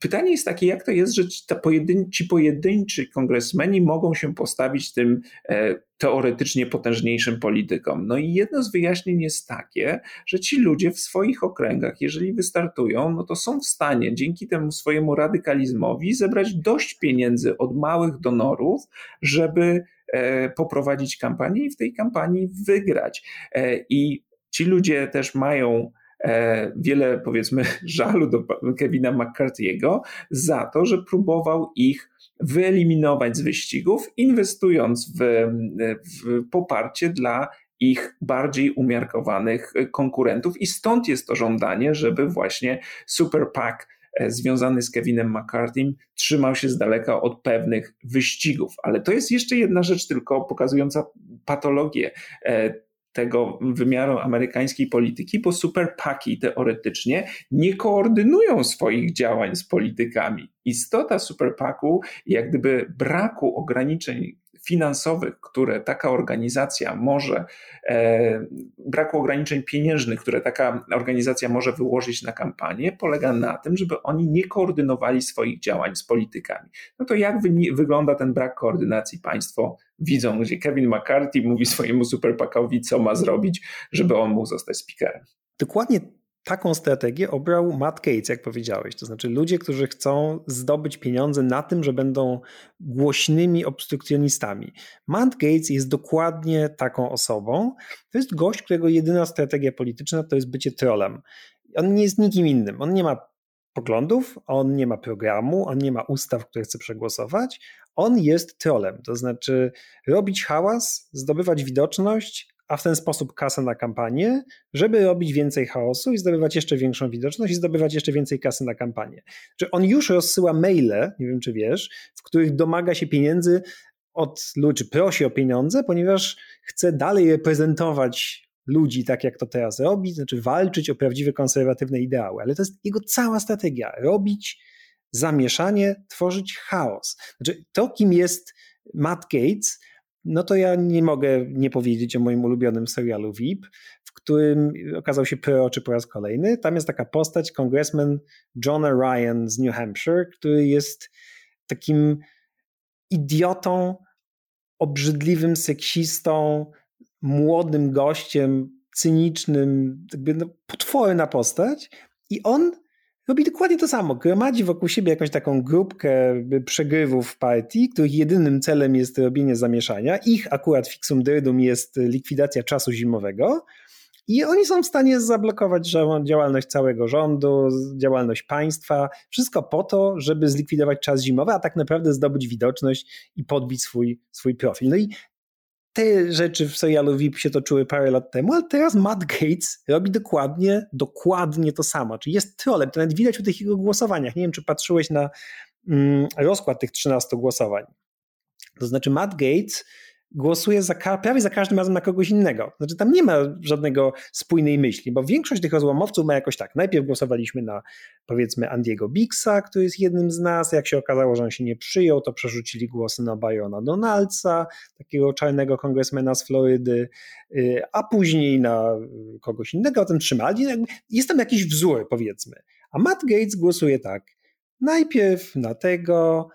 Pytanie jest takie, jak to jest, że ci, pojedyn ci pojedynczy kongresmeni mogą się postawić tym e, teoretycznie potężniejszym politykom. No i jedno z wyjaśnień jest takie, że ci ludzie w swoich okręgach, jeżeli wystartują, no to są w stanie dzięki temu swojemu radykalizmowi zebrać dość pieniędzy od małych donorów, żeby e, poprowadzić kampanię i w tej kampanii wygrać. E, I ci ludzie też mają wiele powiedzmy (laughs) żalu do Kevina McCarthy'ego za to, że próbował ich wyeliminować z wyścigów, inwestując w, w poparcie dla ich bardziej umiarkowanych konkurentów i stąd jest to żądanie, żeby właśnie Super PAC e, związany z Kevinem McCarthy'm trzymał się z daleka od pewnych wyścigów. Ale to jest jeszcze jedna rzecz tylko pokazująca patologię e, tego wymiaru amerykańskiej polityki, bo superpaki teoretycznie nie koordynują swoich działań z politykami. Istota superpaku, jak gdyby braku ograniczeń finansowych, które taka organizacja może, e, braku ograniczeń pieniężnych, które taka organizacja może wyłożyć na kampanię, polega na tym, żeby oni nie koordynowali swoich działań z politykami. No to jak wy, wygląda ten brak koordynacji? Państwo widzą, gdzie Kevin McCarthy mówi swojemu superpakowi, co ma zrobić, żeby on mógł zostać speakerem. Dokładnie taką strategię obrał Matt Gates, jak powiedziałeś. To znaczy ludzie, którzy chcą zdobyć pieniądze na tym, że będą głośnymi obstrukcjonistami. Matt Gates jest dokładnie taką osobą. To jest gość, którego jedyna strategia polityczna to jest bycie trolem. On nie jest nikim innym. On nie ma poglądów, on nie ma programu, on nie ma ustaw, które chce przegłosować. On jest trolem, to znaczy robić hałas, zdobywać widoczność, a w ten sposób kasę na kampanię, żeby robić więcej chaosu i zdobywać jeszcze większą widoczność i zdobywać jeszcze więcej kasy na kampanię. Czy on już rozsyła maile, nie wiem czy wiesz, w których domaga się pieniędzy od ludzi, prosi o pieniądze, ponieważ chce dalej reprezentować ludzi tak, jak to teraz robi, znaczy walczyć o prawdziwe konserwatywne ideały. Ale to jest jego cała strategia. Robić zamieszanie, tworzyć chaos. Znaczy to, kim jest Matt Gates, no to ja nie mogę nie powiedzieć o moim ulubionym serialu VIP, w którym okazał się proroczy po raz kolejny. Tam jest taka postać, kongresman John Ryan z New Hampshire, który jest takim idiotą, obrzydliwym seksistą, młodym gościem, cynicznym, jakby no, potworna postać i on robi dokładnie to samo. Gromadzi wokół siebie jakąś taką grupkę przegrywów partii, których jedynym celem jest robienie zamieszania. Ich akurat fixum dyrdum jest likwidacja czasu zimowego. I oni są w stanie zablokować działalność całego rządu, działalność państwa, wszystko po to, żeby zlikwidować czas zimowy, a tak naprawdę zdobyć widoczność i podbić swój, swój profil. No i te rzeczy w serialu VIP się toczyły parę lat temu, ale teraz Matt Gates robi dokładnie, dokładnie to samo. Czyli jest trolem. To nawet widać w tych jego głosowaniach. Nie wiem, czy patrzyłeś na mm, rozkład tych 13 głosowań. To znaczy Matt Gates głosuje za, prawie za każdym razem na kogoś innego. Znaczy tam nie ma żadnego spójnej myśli, bo większość tych rozłamowców ma jakoś tak. Najpierw głosowaliśmy na powiedzmy Andiego Bixa, który jest jednym z nas. Jak się okazało, że on się nie przyjął, to przerzucili głosy na Byrona Donaldsa, takiego czarnego kongresmena z Florydy, y, a później na kogoś innego, o tym trzymali. Jest tam jakiś wzór powiedzmy. A Matt Gates głosuje tak. Najpierw na tego,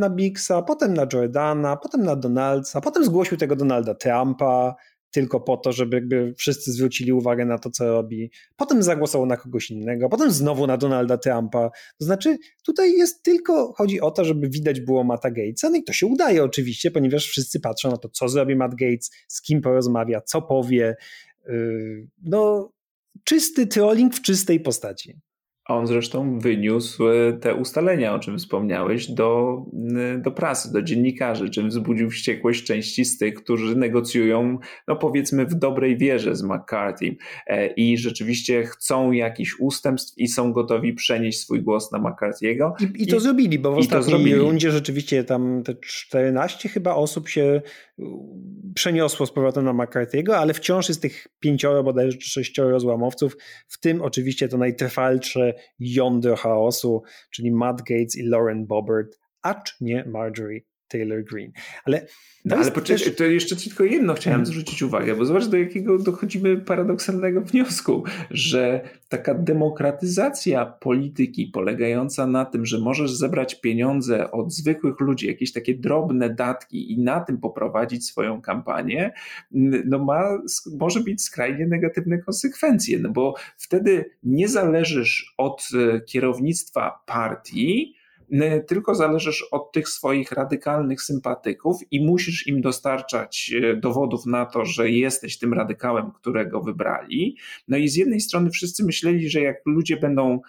na Bixa, potem na Jordana, potem na Donaldsa, potem zgłosił tego Donalda Trumpa tylko po to, żeby jakby wszyscy zwrócili uwagę na to, co robi. Potem zagłosował na kogoś innego, potem znowu na Donalda Trumpa. To znaczy, tutaj jest tylko, chodzi o to, żeby widać było Matta Gatesa, no i to się udaje oczywiście, ponieważ wszyscy patrzą na to, co zrobi Matt Gates, z kim porozmawia, co powie. Yy, no, czysty trolling w czystej postaci. On zresztą wyniósł e, te ustalenia, o czym wspomniałeś, do, do prasy, do dziennikarzy, czym wzbudził wściekłość części z tych, którzy negocjują, no powiedzmy, w dobrej wierze z McCarthy e, i rzeczywiście chcą jakichś ustępstw i są gotowi przenieść swój głos na McCarthy'ego. I, I, to I, zrobili, bo w ostatniej rundzie rzeczywiście tam te 14 chyba osób się przeniosło z powrotem na McCarthy'ego, ale wciąż jest tych pięcioro, bodajże sześcioro złamowców, w tym oczywiście to najtrwalsze jądro chaosu, czyli Matt Gates i Lauren Bobbert, acz nie Marjorie Taylor Green. Ale, no, ale poczekaj, też... to jeszcze tylko jedno chciałem mhm. zwrócić uwagę, bo zobacz do jakiego dochodzimy paradoksalnego wniosku, że taka demokratyzacja polityki polegająca na tym, że możesz zebrać pieniądze od zwykłych ludzi, jakieś takie drobne datki i na tym poprowadzić swoją kampanię, no ma, może mieć skrajnie negatywne konsekwencje, no bo wtedy nie zależysz od e, kierownictwa partii, tylko zależysz od tych swoich radykalnych sympatyków i musisz im dostarczać e, dowodów na to, że jesteś tym radykałem, którego wybrali. No i z jednej strony wszyscy myśleli, że jak ludzie będą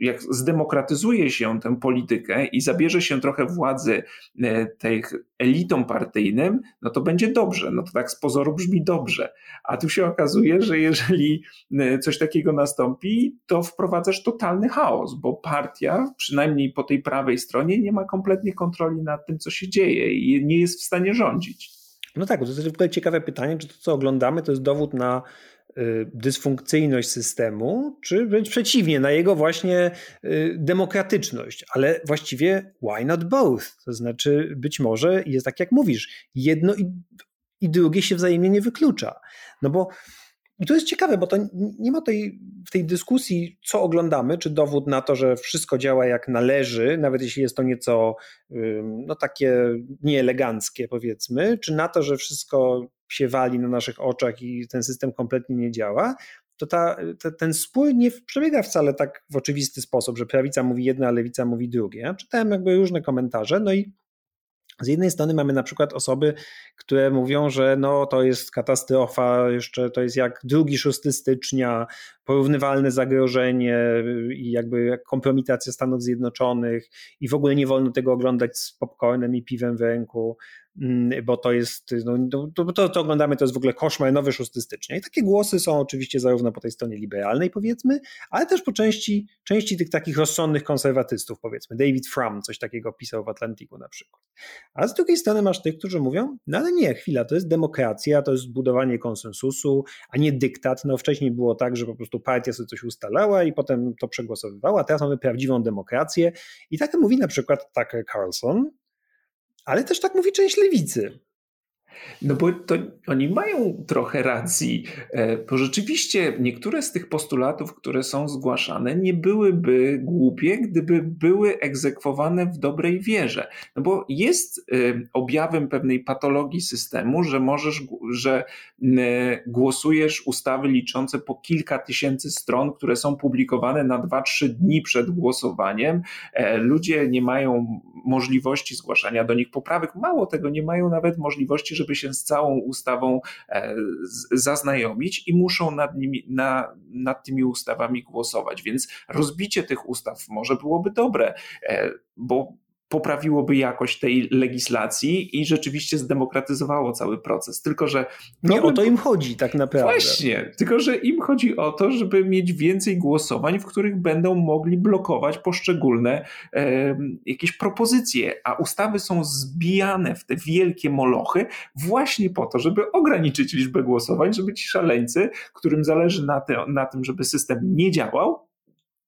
jak zdemokratyzuje się tę politykę i zabierze się trochę władzy e, tych elitom partyjnym, no to będzie dobrze. No to tak z pozoru brzmi dobrze. A tu się okazuje, że jeżeli e, coś takiego nastąpi, to wprowadzasz totalny chaos, bo partia, przynajmniej po tej prawej stronie, nie ma kompletnie kontroli nad tym, co się dzieje i nie jest w stanie rządzić. No tak, to jest w ogóle ciekawe pytanie, czy to, co oglądamy, to jest dowód na dysfunkcyjność systemu, czy wręcz przeciwnie, na jego właśnie y, demokratyczność. Ale właściwie why not both? To znaczy, być może jest tak, jak mówisz, jedno i, i drugie się wzajemnie nie wyklucza. No bo i to jest ciekawe, bo to nie ma tej, w tej dyskusji, co oglądamy, czy dowód na to, że wszystko działa jak należy, nawet jeśli jest to nieco no, takie nieeleganckie, powiedzmy, czy na to, że wszystko się wali na naszych oczach i ten system kompletnie nie działa, to ta, ta, ten spór nie przebiega wcale tak w oczywisty sposób, że prawica mówi jedno, a lewica mówi drugie. Ja czytałem jakby różne komentarze, no i z jednej strony mamy na przykład osoby, które mówią, że no to jest katastrofa, jeszcze to jest jak 2-6 stycznia, porównywalne zagrożenie i jakby kompromitacja Stanów Zjednoczonych i w ogóle nie wolno tego oglądać z popcornem i piwem w ręku. Mm, bo to jest, no, to, to, to, oglądamy, to jest w ogóle koszmar, nowy 6 stycznia. I takie głosy są oczywiście zarówno po tej stronie liberalnej, powiedzmy, ale też po części, części tych takich rozsądnych konserwatystów, powiedzmy. David Frum coś takiego pisał w Atlantiku na przykład. A z drugiej strony masz tych, którzy mówią, no ale nie, chwila, to jest demokracja, to jest budowanie konsensusu, a nie dyktat. No wcześniej było tak, że po prostu partia sobie coś ustalała i potem to przegłosowywała, teraz mamy prawdziwą demokrację. I tak mówi na przykład Tucker Carlson, ale też tak mówi część lewicy. No bo to oni mają trochę racji, e, bo rzeczywiście niektóre z tych postulatów, które są zgłaszane, nie byłyby głupie, gdyby były egzekwowane w dobrej wierze. No bo jest e, objawem pewnej patologii systemu, że możesz, że głosujesz ustawy liczące po kilka tysięcy stron, które są publikowane na 2-3 dni przed głosowaniem. E, ludzie nie mają możliwości zgłaszania do nich poprawek. Mało tego, nie mają nawet możliwości, żeby się z całą ustawą e, zaznajomić i muszą nad, nimi, na, nad tymi ustawami głosować. Więc rozbicie tych ustaw może byłoby dobre, e, bo poprawiłoby jakość tej legislacji i rzeczywiście zdemokratyzowało cały proces. Tylko, że. Nie o to im chodzi, tak naprawdę. Właśnie, tylko, że im chodzi o to, żeby mieć więcej głosowań, w których będą mogli blokować poszczególne e, jakieś propozycje, a ustawy są zbijane w te wielkie molochy właśnie po to, żeby ograniczyć liczbę głosowań, żeby ci szaleńcy, którym zależy na, te, na tym, żeby system nie działał,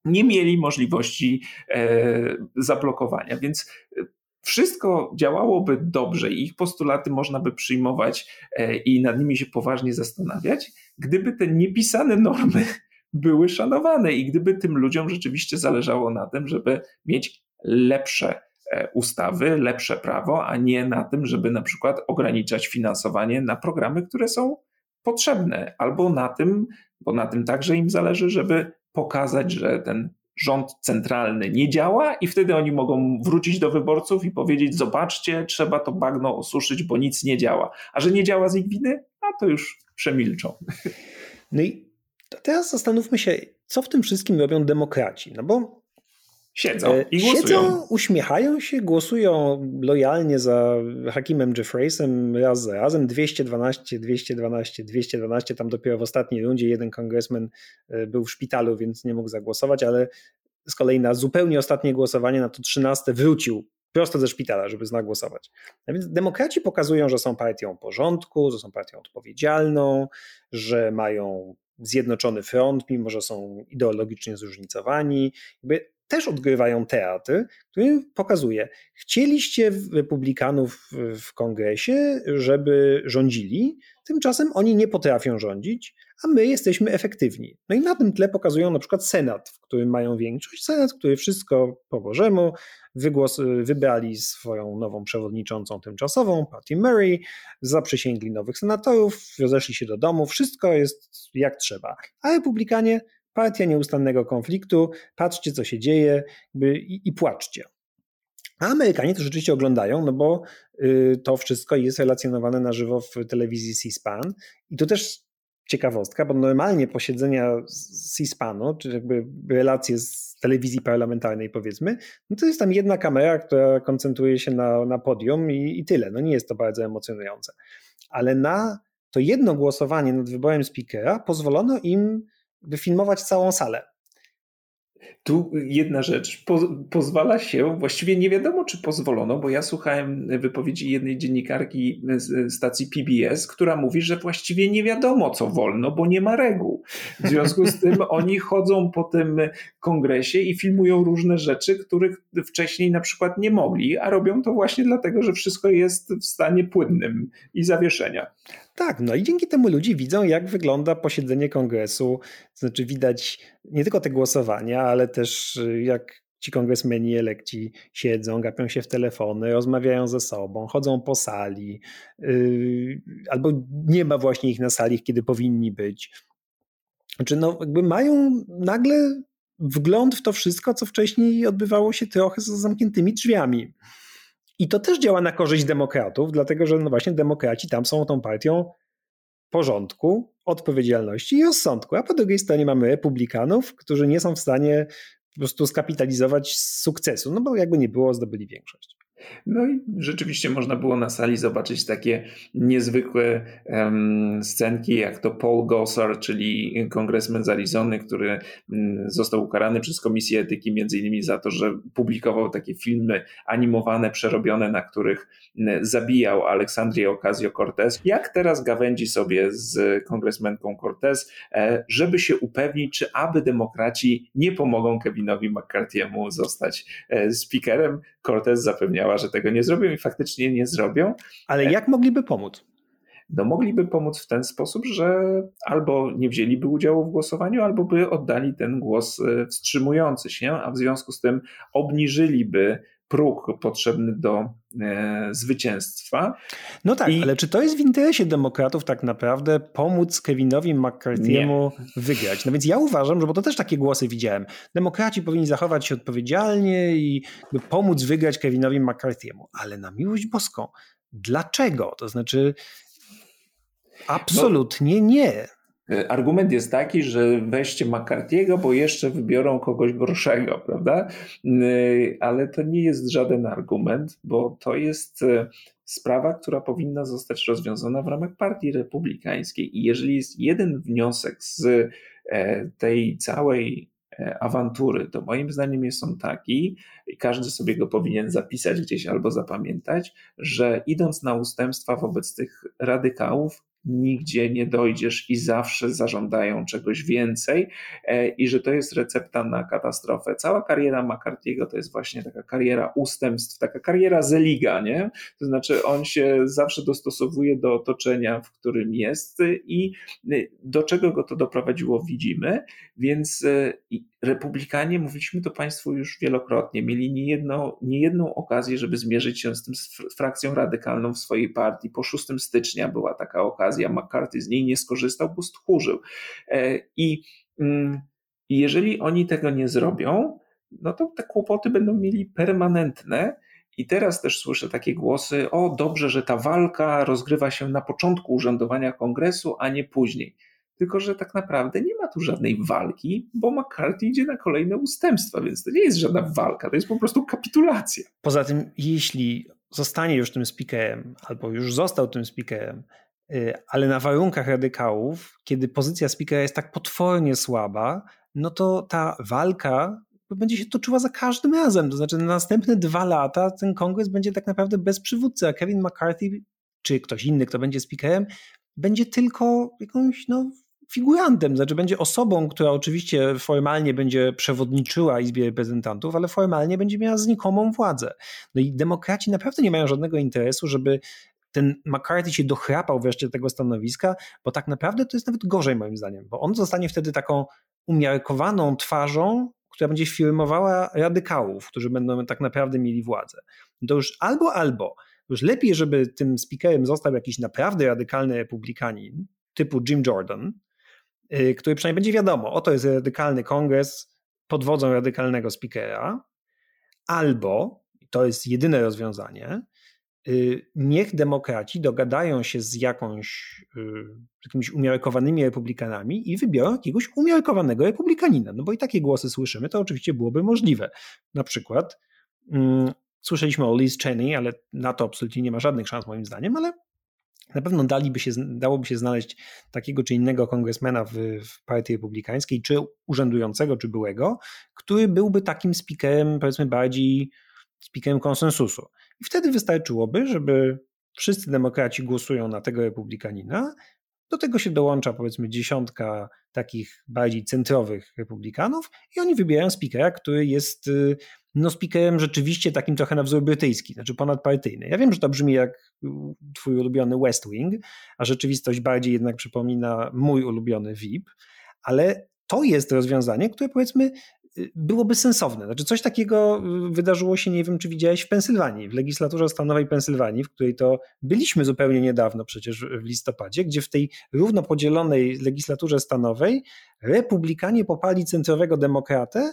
nie mieli możliwości e, zablokowania. Więc e, wszystko działałoby dobrze i ich postulaty można by przyjmować e, i nad nimi się poważnie zastanawiać, gdyby te niepisane normy (laughs) były szanowane i gdyby tym ludziom rzeczywiście zależało na tym, żeby mieć lepsze ustawy, lepsze prawo, a nie na tym, żeby na przykład ograniczać finansowanie na programy, które są potrzebne, albo na tym, bo na tym także im zależy, żeby pokazać, że ten rząd centralny nie działa i wtedy oni mogą wrócić do wyborców i powiedzieć: Zobaczcie, trzeba to bagno osuszyć, bo nic nie działa. A że nie działa z ich winy, a to już przemilczą. No i teraz zastanówmy się, co w tym wszystkim robią demokraci. No bo Siedzą e, i głosują. Siedzą, uśmiechają się, głosują lojalnie za Hakimem Jeffreysem raz za razem. 212, 212, 212. Tam dopiero w ostatniej rundzie jeden kongresmen e, był w szpitalu, więc nie mógł zagłosować, ale z kolei na zupełnie ostatnie głosowanie, na to 13 wrócił prosto ze szpitala, żeby zagłosować. A więc demokraci pokazują, że są partią porządku, że są partią odpowiedzialną, że mają zjednoczony front, mimo że są ideologicznie zróżnicowani. Jakby też odgrywają teatr, który pokazuje, chcieliście republikanów w kongresie, żeby rządzili, tymczasem oni nie potrafią rządzić, a my jesteśmy efektywni. No i na tym tle pokazują na przykład Senat, w którym mają większość, Senat, który wszystko po Bożemu, wygłos, wybrali swoją nową przewodniczącą tymczasową, Patty Murray, zaprzysięgli nowych senatorów, rozeszli się do domu, wszystko jest jak trzeba. A republikanie partia nieustannego konfliktu, patrzcie co się dzieje i, i płaczcie. A Amerykanie to rzeczywiście oglądają, no bo y, to wszystko jest relacjonowane na żywo w telewizji C-SPAN i to też ciekawostka, bo normalnie posiedzenia C-SPANu, czy jakby relacje z telewizji parlamentarnej powiedzmy, no to jest tam jedna kamera, która koncentruje się na, na podium i, i tyle. No nie jest to bardzo emocjonujące. Ale na to jedno głosowanie nad wyborem speakera pozwolono im wyfilmować całą salę. Tu jedna rzecz. Po, pozwala się, właściwie nie wiadomo, czy pozwolono, bo ja słuchałem wypowiedzi jednej dziennikarki z stacji PBS, która mówi, że właściwie nie wiadomo, co wolno, bo nie ma reguł. W związku z tym (laughs) oni chodzą po tym kongresie i filmują różne rzeczy, których wcześniej na przykład nie mogli, a robią to właśnie dlatego, że wszystko jest w stanie płynnym i zawieszenia. Tak, no i dzięki temu ludzie widzą, jak wygląda posiedzenie kongresu. Znaczy, widać nie tylko te głosowania, ale też y, jak ci kongresmeni elekci siedzą, gapią się w telefony, rozmawiają ze sobą, chodzą po sali, yy, albo nie ma właśnie ich na sali, kiedy powinni być. Znaczy, no, jakby mają nagle wgląd w to wszystko, co wcześniej odbywało się trochę za zamkniętymi drzwiami. I to też działa na korzyść demokratów, dlatego że no właśnie demokraci tam są tą partią porządku, odpowiedzialności i rozsądku. A po drugiej stronie mamy republikanów, którzy nie są w stanie po prostu skapitalizować sukcesu, no bo jakby nie było, zdobyli większość. No i rzeczywiście można było na sali zobaczyć takie niezwykłe um, scenki, jak to Paul Gosar, czyli kongresmen z Arizony, który um, został ukarany przez Komisję Etyki między innymi za to, że publikował takie filmy animowane, przerobione, na których um, zabijał Aleksandrię Ocasio-Cortez. Jak teraz gawędzi sobie z kongresmenką Cortez, e, żeby się upewnić, czy aby demokraci nie pomogą Kevinowi McCarthy'emu zostać e, speakerem. Cortez zapewniała, że tego nie zrobią i faktycznie nie zrobią. Ale jak mogliby pomóc? No mogliby pomóc w ten sposób, że albo nie wzięliby udziału w głosowaniu, albo by oddali ten głos e, wstrzymujący się, a w związku z tym obniżyliby próg potrzebny do e, zwycięstwa. No tak, I... ale czy to jest w interesie demokratów tak naprawdę pomóc Kevinowi McCarthy'emu wygrać? No więc ja uważam, że bo to też takie głosy widziałem. Demokraci powinni zachować się odpowiedzialnie i pomóc wygrać Kevinowi McCarthy'emu, ale na miłość boską. Dlaczego? To znaczy absolutnie no. nie. E, argument jest taki, że weźcie McCarthy'ego, bo jeszcze wybiorą kogoś gorszego, prawda? E, ale to nie jest żaden argument, bo to jest e, sprawa, która powinna zostać rozwiązana w ramach Partii Republikańskiej. I jeżeli jest jeden wniosek z tej całej awantury, to moim zdaniem jest on taki, i każdy sobie go powinien zapisać gdzieś albo zapamiętać, że idąc na ustępstwa wobec tych radykałów, nigdzie nie dojdziesz i zawsze zażądają czegoś więcej e, i że to jest recepta na katastrofę. Cała kariera McCarthy'ego to jest właśnie taka kariera ustępstw, taka kariera zeliga, nie? To znaczy on się zawsze dostosowuje do otoczenia, w którym jest i do czego go to doprowadziło widzimy, więc e, Republikanie, mówiliśmy to Państwu już wielokrotnie, mieli niejedną, niejedną okazję, żeby zmierzyć się z tym z frakcją radykalną w swojej partii. Po 6 stycznia była taka okazja, McCarthy z niej nie skorzystał, bo stchórzył. E, I, mm, I jeżeli oni tego nie zrobią, no to te kłopoty będą mieli permanentne. I teraz też słyszę takie głosy: o, dobrze, że ta walka rozgrywa się na początku urzędowania kongresu, a nie później. Tylko, że tak naprawdę nie ma tu żadnej walki, bo McCarthy idzie na kolejne ustępstwa, więc to nie jest żadna walka, to jest po prostu kapitulacja. Poza tym, jeśli zostanie już tym speakerem, albo już został tym speakerem, y, ale na warunkach radykałów, kiedy pozycja speakera jest tak potwornie słaba, no to ta walka będzie się toczyła za każdym razem. To znaczy, na następne dwa lata ten kongres będzie tak naprawdę bez przywódcy, a Kevin McCarthy, czy ktoś inny, kto będzie speakerem, będzie tylko jakąś no, figurantem, znaczy będzie osobą, która oczywiście formalnie będzie przewodniczyła Izbie Reprezentantów, ale formalnie będzie miała znikomą władzę. No i demokraci naprawdę nie mają żadnego interesu, żeby ten McCarthy się dochrapał wreszcie tego stanowiska, bo tak naprawdę to jest nawet gorzej moim zdaniem, bo on zostanie wtedy taką umiarkowaną twarzą, która będzie firmowała radykałów, którzy będą tak naprawdę mieli władzę. To już albo, albo. Już lepiej, żeby tym speakerem został jakiś naprawdę radykalny republikanin, typu Jim Jordan, który przynajmniej będzie wiadomo, oto jest radykalny kongres pod wodzą radykalnego speakera, albo, to jest jedyne rozwiązanie, y, niech demokraci dogadają się z jakąś, y, jakimiś umiarkowanymi republikanami i wybiorą jakiegoś umiarkowanego republikanina. No bo i takie głosy słyszymy, to oczywiście byłoby możliwe. Na przykład um, słyszeliśmy o Liz Cheney, ale na to absolutnie nie ma żadnych szans moim zdaniem, ale na pewno daliby się, dałoby się znaleźć takiego czy innego kongresmena w, w partii republikańskiej, czy urzędującego, czy byłego, który byłby takim speakerem, powiedzmy bardziej speakerem konsensusu. I wtedy wystarczyłoby, żeby wszyscy demokraci głosują na tego republikanina, do tego się dołącza powiedzmy dziesiątka takich bardziej centrowych republikanów i oni wybierają speakera, który jest y, no speakerem rzeczywiście takim trochę na wzór brytyjski, znaczy ponadpartyjny. Ja wiem, że to brzmi jak twój ulubiony West Wing, a rzeczywistość bardziej jednak przypomina mój ulubiony VIP, ale to jest rozwiązanie, które powiedzmy y, byłoby sensowne. Znaczy coś takiego y, wydarzyło się, nie wiem czy widziałeś w Pensylwanii, w legislaturze stanowej Pensylwanii, w której to byliśmy zupełnie niedawno przecież w listopadzie, gdzie w tej równo podzielonej legislaturze stanowej republikanie popali centrowego demokratę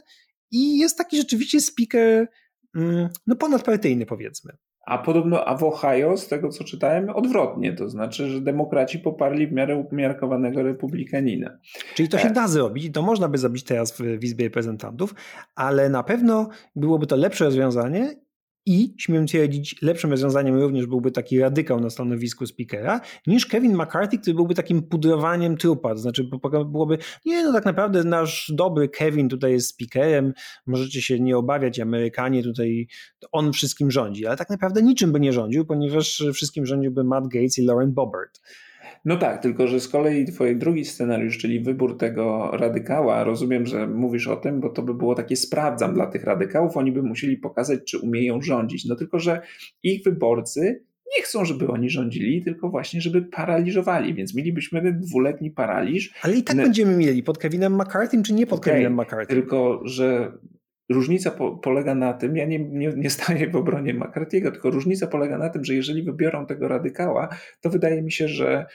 i jest taki rzeczywiście speaker mm, no ponadpartyjny powiedzmy. A podobno a w Ohio, z tego co czytałem, odwrotnie, to znaczy, że demokraci poparli w miarę umiarkowanego republikanina. Czyli to się e. da zrobić, to można by zrobić teraz w, w Izbie Reprezentantów, ale na pewno byłoby to lepsze rozwiązanie i śmiem twierdzić, lepszym rozwiązaniem również byłby taki radykał na stanowisku speakera, niż Kevin McCarthy, który byłby takim pudrowaniem trupa. To znaczy, byłoby, nie, no tak naprawdę nasz dobry Kevin tutaj jest speakerem, możecie się nie obawiać, Amerykanie tutaj, on wszystkim rządzi, ale tak naprawdę niczym by nie rządził, ponieważ wszystkim rządziłby Matt Gates i Lauren Boebert. No tak, tylko że z kolei twój drugi scenariusz, czyli wybór tego radykała, rozumiem, że mówisz o tym, bo to by było takie sprawdzam dla tych radykałów, oni by musieli pokazać, czy umieją rządzić. No tylko, że ich wyborcy nie chcą, żeby oni rządzili, tylko właśnie, żeby paraliżowali, więc mielibyśmy dwuletni paraliż. Ale i tak będziemy mieli pod Kevinem McCarthy, czy nie pod okay, Kevinem McCarthy? Tylko, że Różnica po, polega na tym, ja nie, nie, nie staję w obronie McCarthy'ego, tylko różnica polega na tym, że jeżeli wybiorą tego radykała, to wydaje mi się, że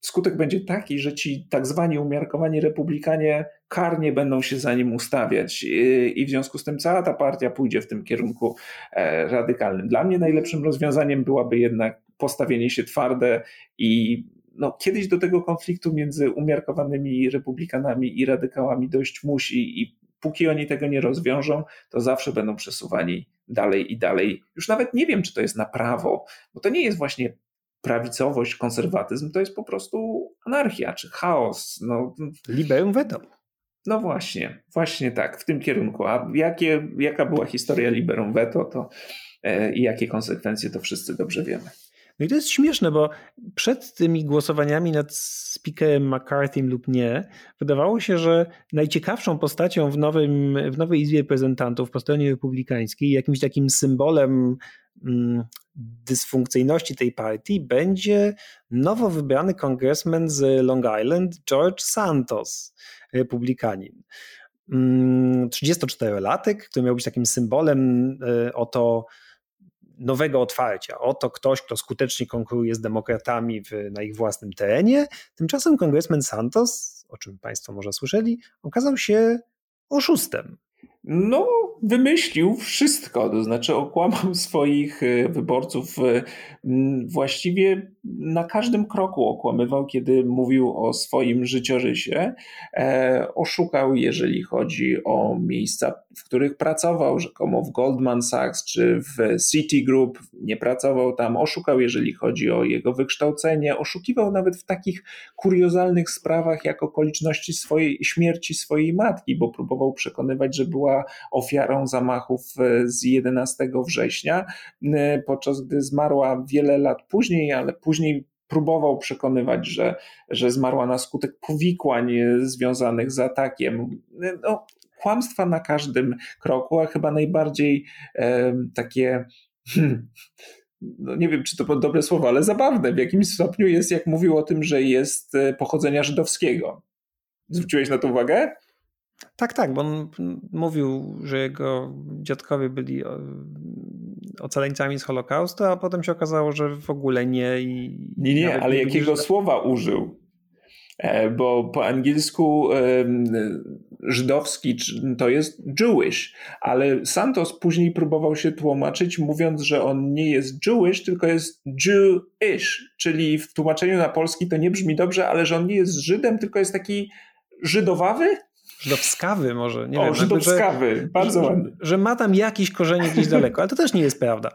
skutek będzie taki, że ci tak zwani umiarkowani republikanie karnie będą się za nim ustawiać y, i w związku z tym cała ta partia pójdzie w tym kierunku e, radykalnym. Dla mnie najlepszym rozwiązaniem byłaby jednak postawienie się twarde i no, kiedyś do tego konfliktu między umiarkowanymi republikanami i radykałami dojść musi i póki oni tego nie rozwiążą, to zawsze będą przesuwani dalej i dalej. Już nawet nie wiem, czy to jest na prawo, bo to nie jest właśnie prawicowość, konserwatyzm, to jest po prostu anarchia czy chaos. No, Liberum veto. No właśnie, właśnie tak, w tym kierunku. A jakie, jaka była historia Liberum Veto to, e, i jakie konsekwencje, to wszyscy dobrze wiemy. No i to jest śmieszne, bo przed tymi głosowaniami nad speakerem McCarthy lub nie, wydawało się, że najciekawszą postacią w, nowym, w nowej Izbie Reprezentantów po stronie republikańskiej, jakimś takim symbolem mm, dysfunkcyjności tej partii będzie nowo wybrany kongresmen z Long Island, George Santos, republikanin. 34-latek, mm, który miał być takim symbolem e, oto nowego otwarcia. Oto ktoś, kto skutecznie konkuruje z demokratami w, na ich własnym terenie. Tymczasem kongresmen Santos, o czym Państwo może słyszeli, okazał się oszustem. No, wymyślił wszystko, to znaczy okłamał (laughs) swoich e, wyborców e, właściwie na każdym kroku okłamywał, kiedy mówił o swoim życiorysie. E, oszukał, jeżeli chodzi o miejsca, w których pracował, rzekomo w Goldman Sachs czy w Citigroup, nie pracował tam. Oszukał, jeżeli chodzi o jego wykształcenie. Oszukiwał nawet w takich kuriozalnych sprawach, jak okoliczności swojej śmierci swojej matki, bo próbował przekonywać, że była ofiarą zamachów e, z 11 września, e, podczas gdy zmarła wiele lat później, ale później próbował przekonywać, że, że zmarła na skutek powikłań związanych z atakiem. No, kłamstwa na każdym kroku, a chyba najbardziej e, takie. Hmm, no nie wiem, czy to dobre słowo, ale zabawne w jakimś stopniu jest, jak mówił o tym, że jest e, pochodzenia żydowskiego. Zwróciłeś na to uwagę? Tak, tak, bo on mówił, że jego dziadkowie byli ocaleńcami z Holokaustu, a potem się okazało, że w ogóle nie. I nie, nie, ale jakiego słowa użył? E, bo po angielsku żydowski to jest Jewish, ale Santos później próbował się tłumaczyć, mówiąc, że on nie jest Jewish, tylko jest Jewish, czyli w tłumaczeniu na polski to nie brzmi dobrze, ale że on nie jest Żydem, tylko jest taki żydowawy? Żydowskawy może, nie o, wiem. Żydowskawy, że, bardzo ładny. Że, że, ma tam jakieś korzenie gdzieś (laughs) daleko, ale to też nie jest prawda.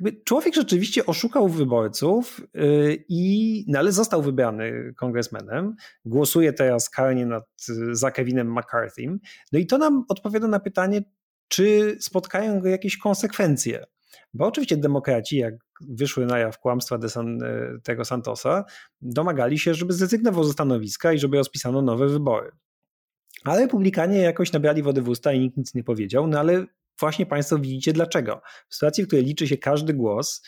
Jakby człowiek rzeczywiście oszukał wyborców yy, i, no ale został wybrany kongresmenem, głosuje teraz karnie nad za Kevinem McCarthym, no i to nam odpowiada na pytanie, czy spotkają go jakieś konsekwencje. Bo oczywiście demokraci, jak wyszły na jaw kłamstwa San, tego Santosa, domagali się, żeby zrezygnował ze stanowiska i żeby rozpisano nowe wybory. Ale republikanie jakoś nabrali wody w usta i nikt nic nie powiedział, no ale właśnie Państwo widzicie dlaczego. W sytuacji, w której liczy się każdy głos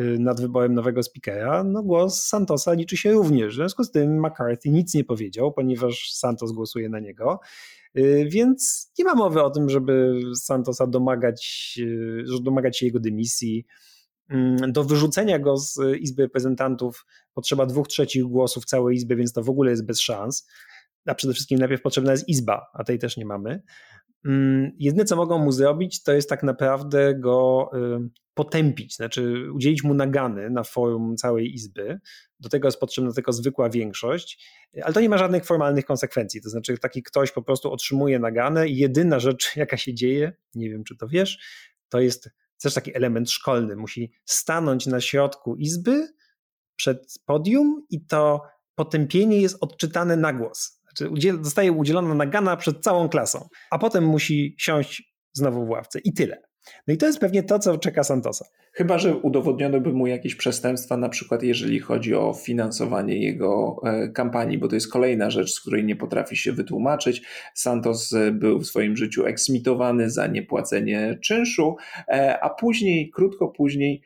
y, nad wyborem nowego speakera, no głos Santosa liczy się również. W związku z tym McCarthy nic nie powiedział, ponieważ Santos głosuje na niego. Y, więc nie ma mowy o tym, żeby Santosa domagać, y, domagać się jego dymisji. Mm, do wyrzucenia go z Izby Reprezentantów potrzeba dwóch trzecich głosów całej Izby, więc to w ogóle jest bez szans a przede wszystkim najpierw potrzebna jest izba, a tej też nie mamy. Mm, jedyne, co mogą mu zrobić, to jest tak naprawdę go y, potępić, znaczy udzielić mu nagany na forum całej izby. Do tego jest potrzebna tylko zwykła większość, ale to nie ma żadnych formalnych konsekwencji. To znaczy, taki ktoś po prostu otrzymuje naganę i jedyna rzecz, (laughs) jaka się dzieje, nie wiem, czy to wiesz, to jest też taki element szkolny. Musi stanąć na środku izby przed podium i to potępienie jest odczytane na głos. Znaczy udziel, zostaje udzielona nagana przed całą klasą, a potem musi siąść znowu w ławce i tyle. No i to jest pewnie to, co czeka Santosa. Chyba, że udowodniono by mu jakieś przestępstwa, na przykład jeżeli chodzi o finansowanie jego e, kampanii, bo to jest kolejna rzecz, z której nie potrafi się wytłumaczyć. Santos e, był w swoim życiu eksmitowany za niepłacenie czynszu, e, a później, krótko później,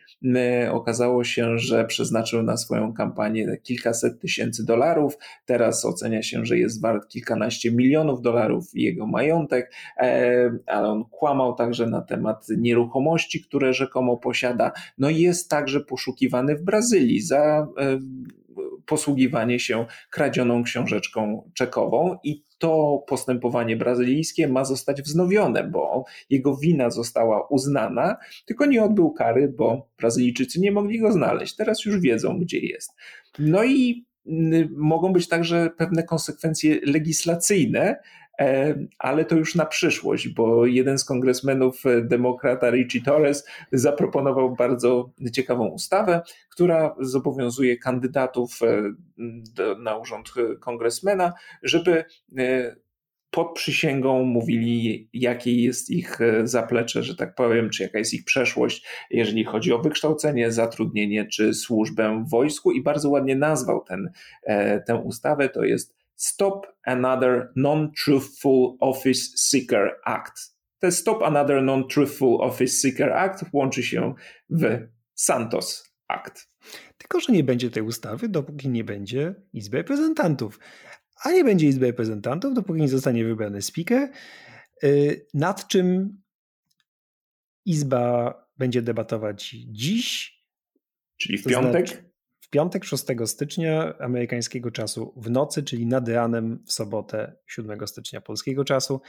okazało się, że przeznaczył na swoją kampanię kilkaset tysięcy dolarów. Teraz ocenia się, że jest wart kilkanaście milionów dolarów jego majątek, ale on kłamał także na temat nieruchomości, które rzekomo posiada. No i jest także poszukiwany w Brazylii za e, posługiwanie się kradzioną książeczką czekową i to postępowanie brazylijskie ma zostać wznowione, bo jego wina została uznana, tylko nie odbył kary, bo Brazylijczycy nie mogli go znaleźć. Teraz już wiedzą, gdzie jest. No i mogą być także pewne konsekwencje legislacyjne, ale to już na przyszłość, bo jeden z kongresmenów e, demokrata Richie Torres zaproponował bardzo ciekawą ustawę, która zobowiązuje kandydatów e, na urząd kongresmena, żeby pod przysięgą mówili, jakie jest ich zaplecze, że tak powiem, czy jaka jest ich przeszłość, jeżeli chodzi o wykształcenie, zatrudnienie czy służbę w wojsku. I bardzo ładnie nazwał ten, tę ustawę, to jest Stop Another Non-Truthful Office Seeker Act. Te Stop Another Non-Truthful Office Seeker Act łączy się w Santos Act. Tylko, że nie będzie tej ustawy, dopóki nie będzie Izby Reprezentantów. A nie będzie Izby Reprezentantów, dopóki nie zostanie wybrany speaker, y, nad czym Izba będzie debatować dziś. Czyli w piątek? Znaczy, w piątek 6 stycznia amerykańskiego czasu w nocy, czyli nad ranem w sobotę 7 stycznia polskiego czasu.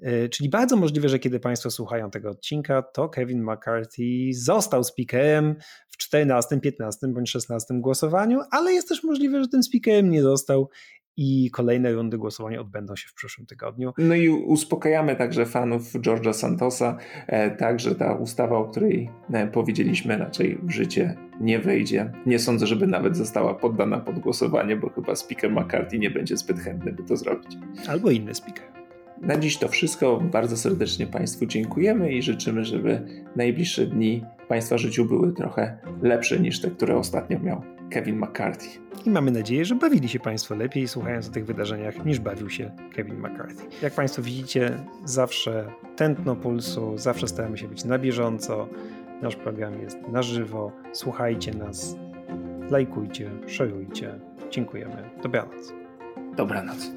E, czyli bardzo możliwe, że kiedy Państwo słuchają tego odcinka, to Kevin McCarthy został speakerem w 14, 15 bądź 16 głosowaniu, ale jest też możliwe, że tym speakerem nie został i kolejne rundy głosowania odbędą się w przyszłym tygodniu. No i uspokajamy także fanów George'a Santosa, e, także ta ustawa, o której e, powiedzieliśmy, raczej w życie nie wejdzie. Nie sądzę, żeby nawet została poddana pod głosowanie, bo chyba speaker McCarthy nie będzie zbyt chętny, by to zrobić. Albo inny speaker. Na dziś to wszystko. Bardzo serdecznie Państwu dziękujemy i życzymy, żeby najbliższe dni Państwa życiu były trochę lepsze niż te, które ostatnio miał Kevin McCarthy. I mamy nadzieję, że bawili się Państwo lepiej słuchając o tych wydarzeniach niż bawił się Kevin McCarthy. Jak Państwo widzicie, zawsze tętno pulsu, zawsze staramy się być na bieżąco. Nasz program jest na żywo. Słuchajcie nas, lajkujcie, szerujcie. Dziękujemy. Dobranoc. Dobranoc.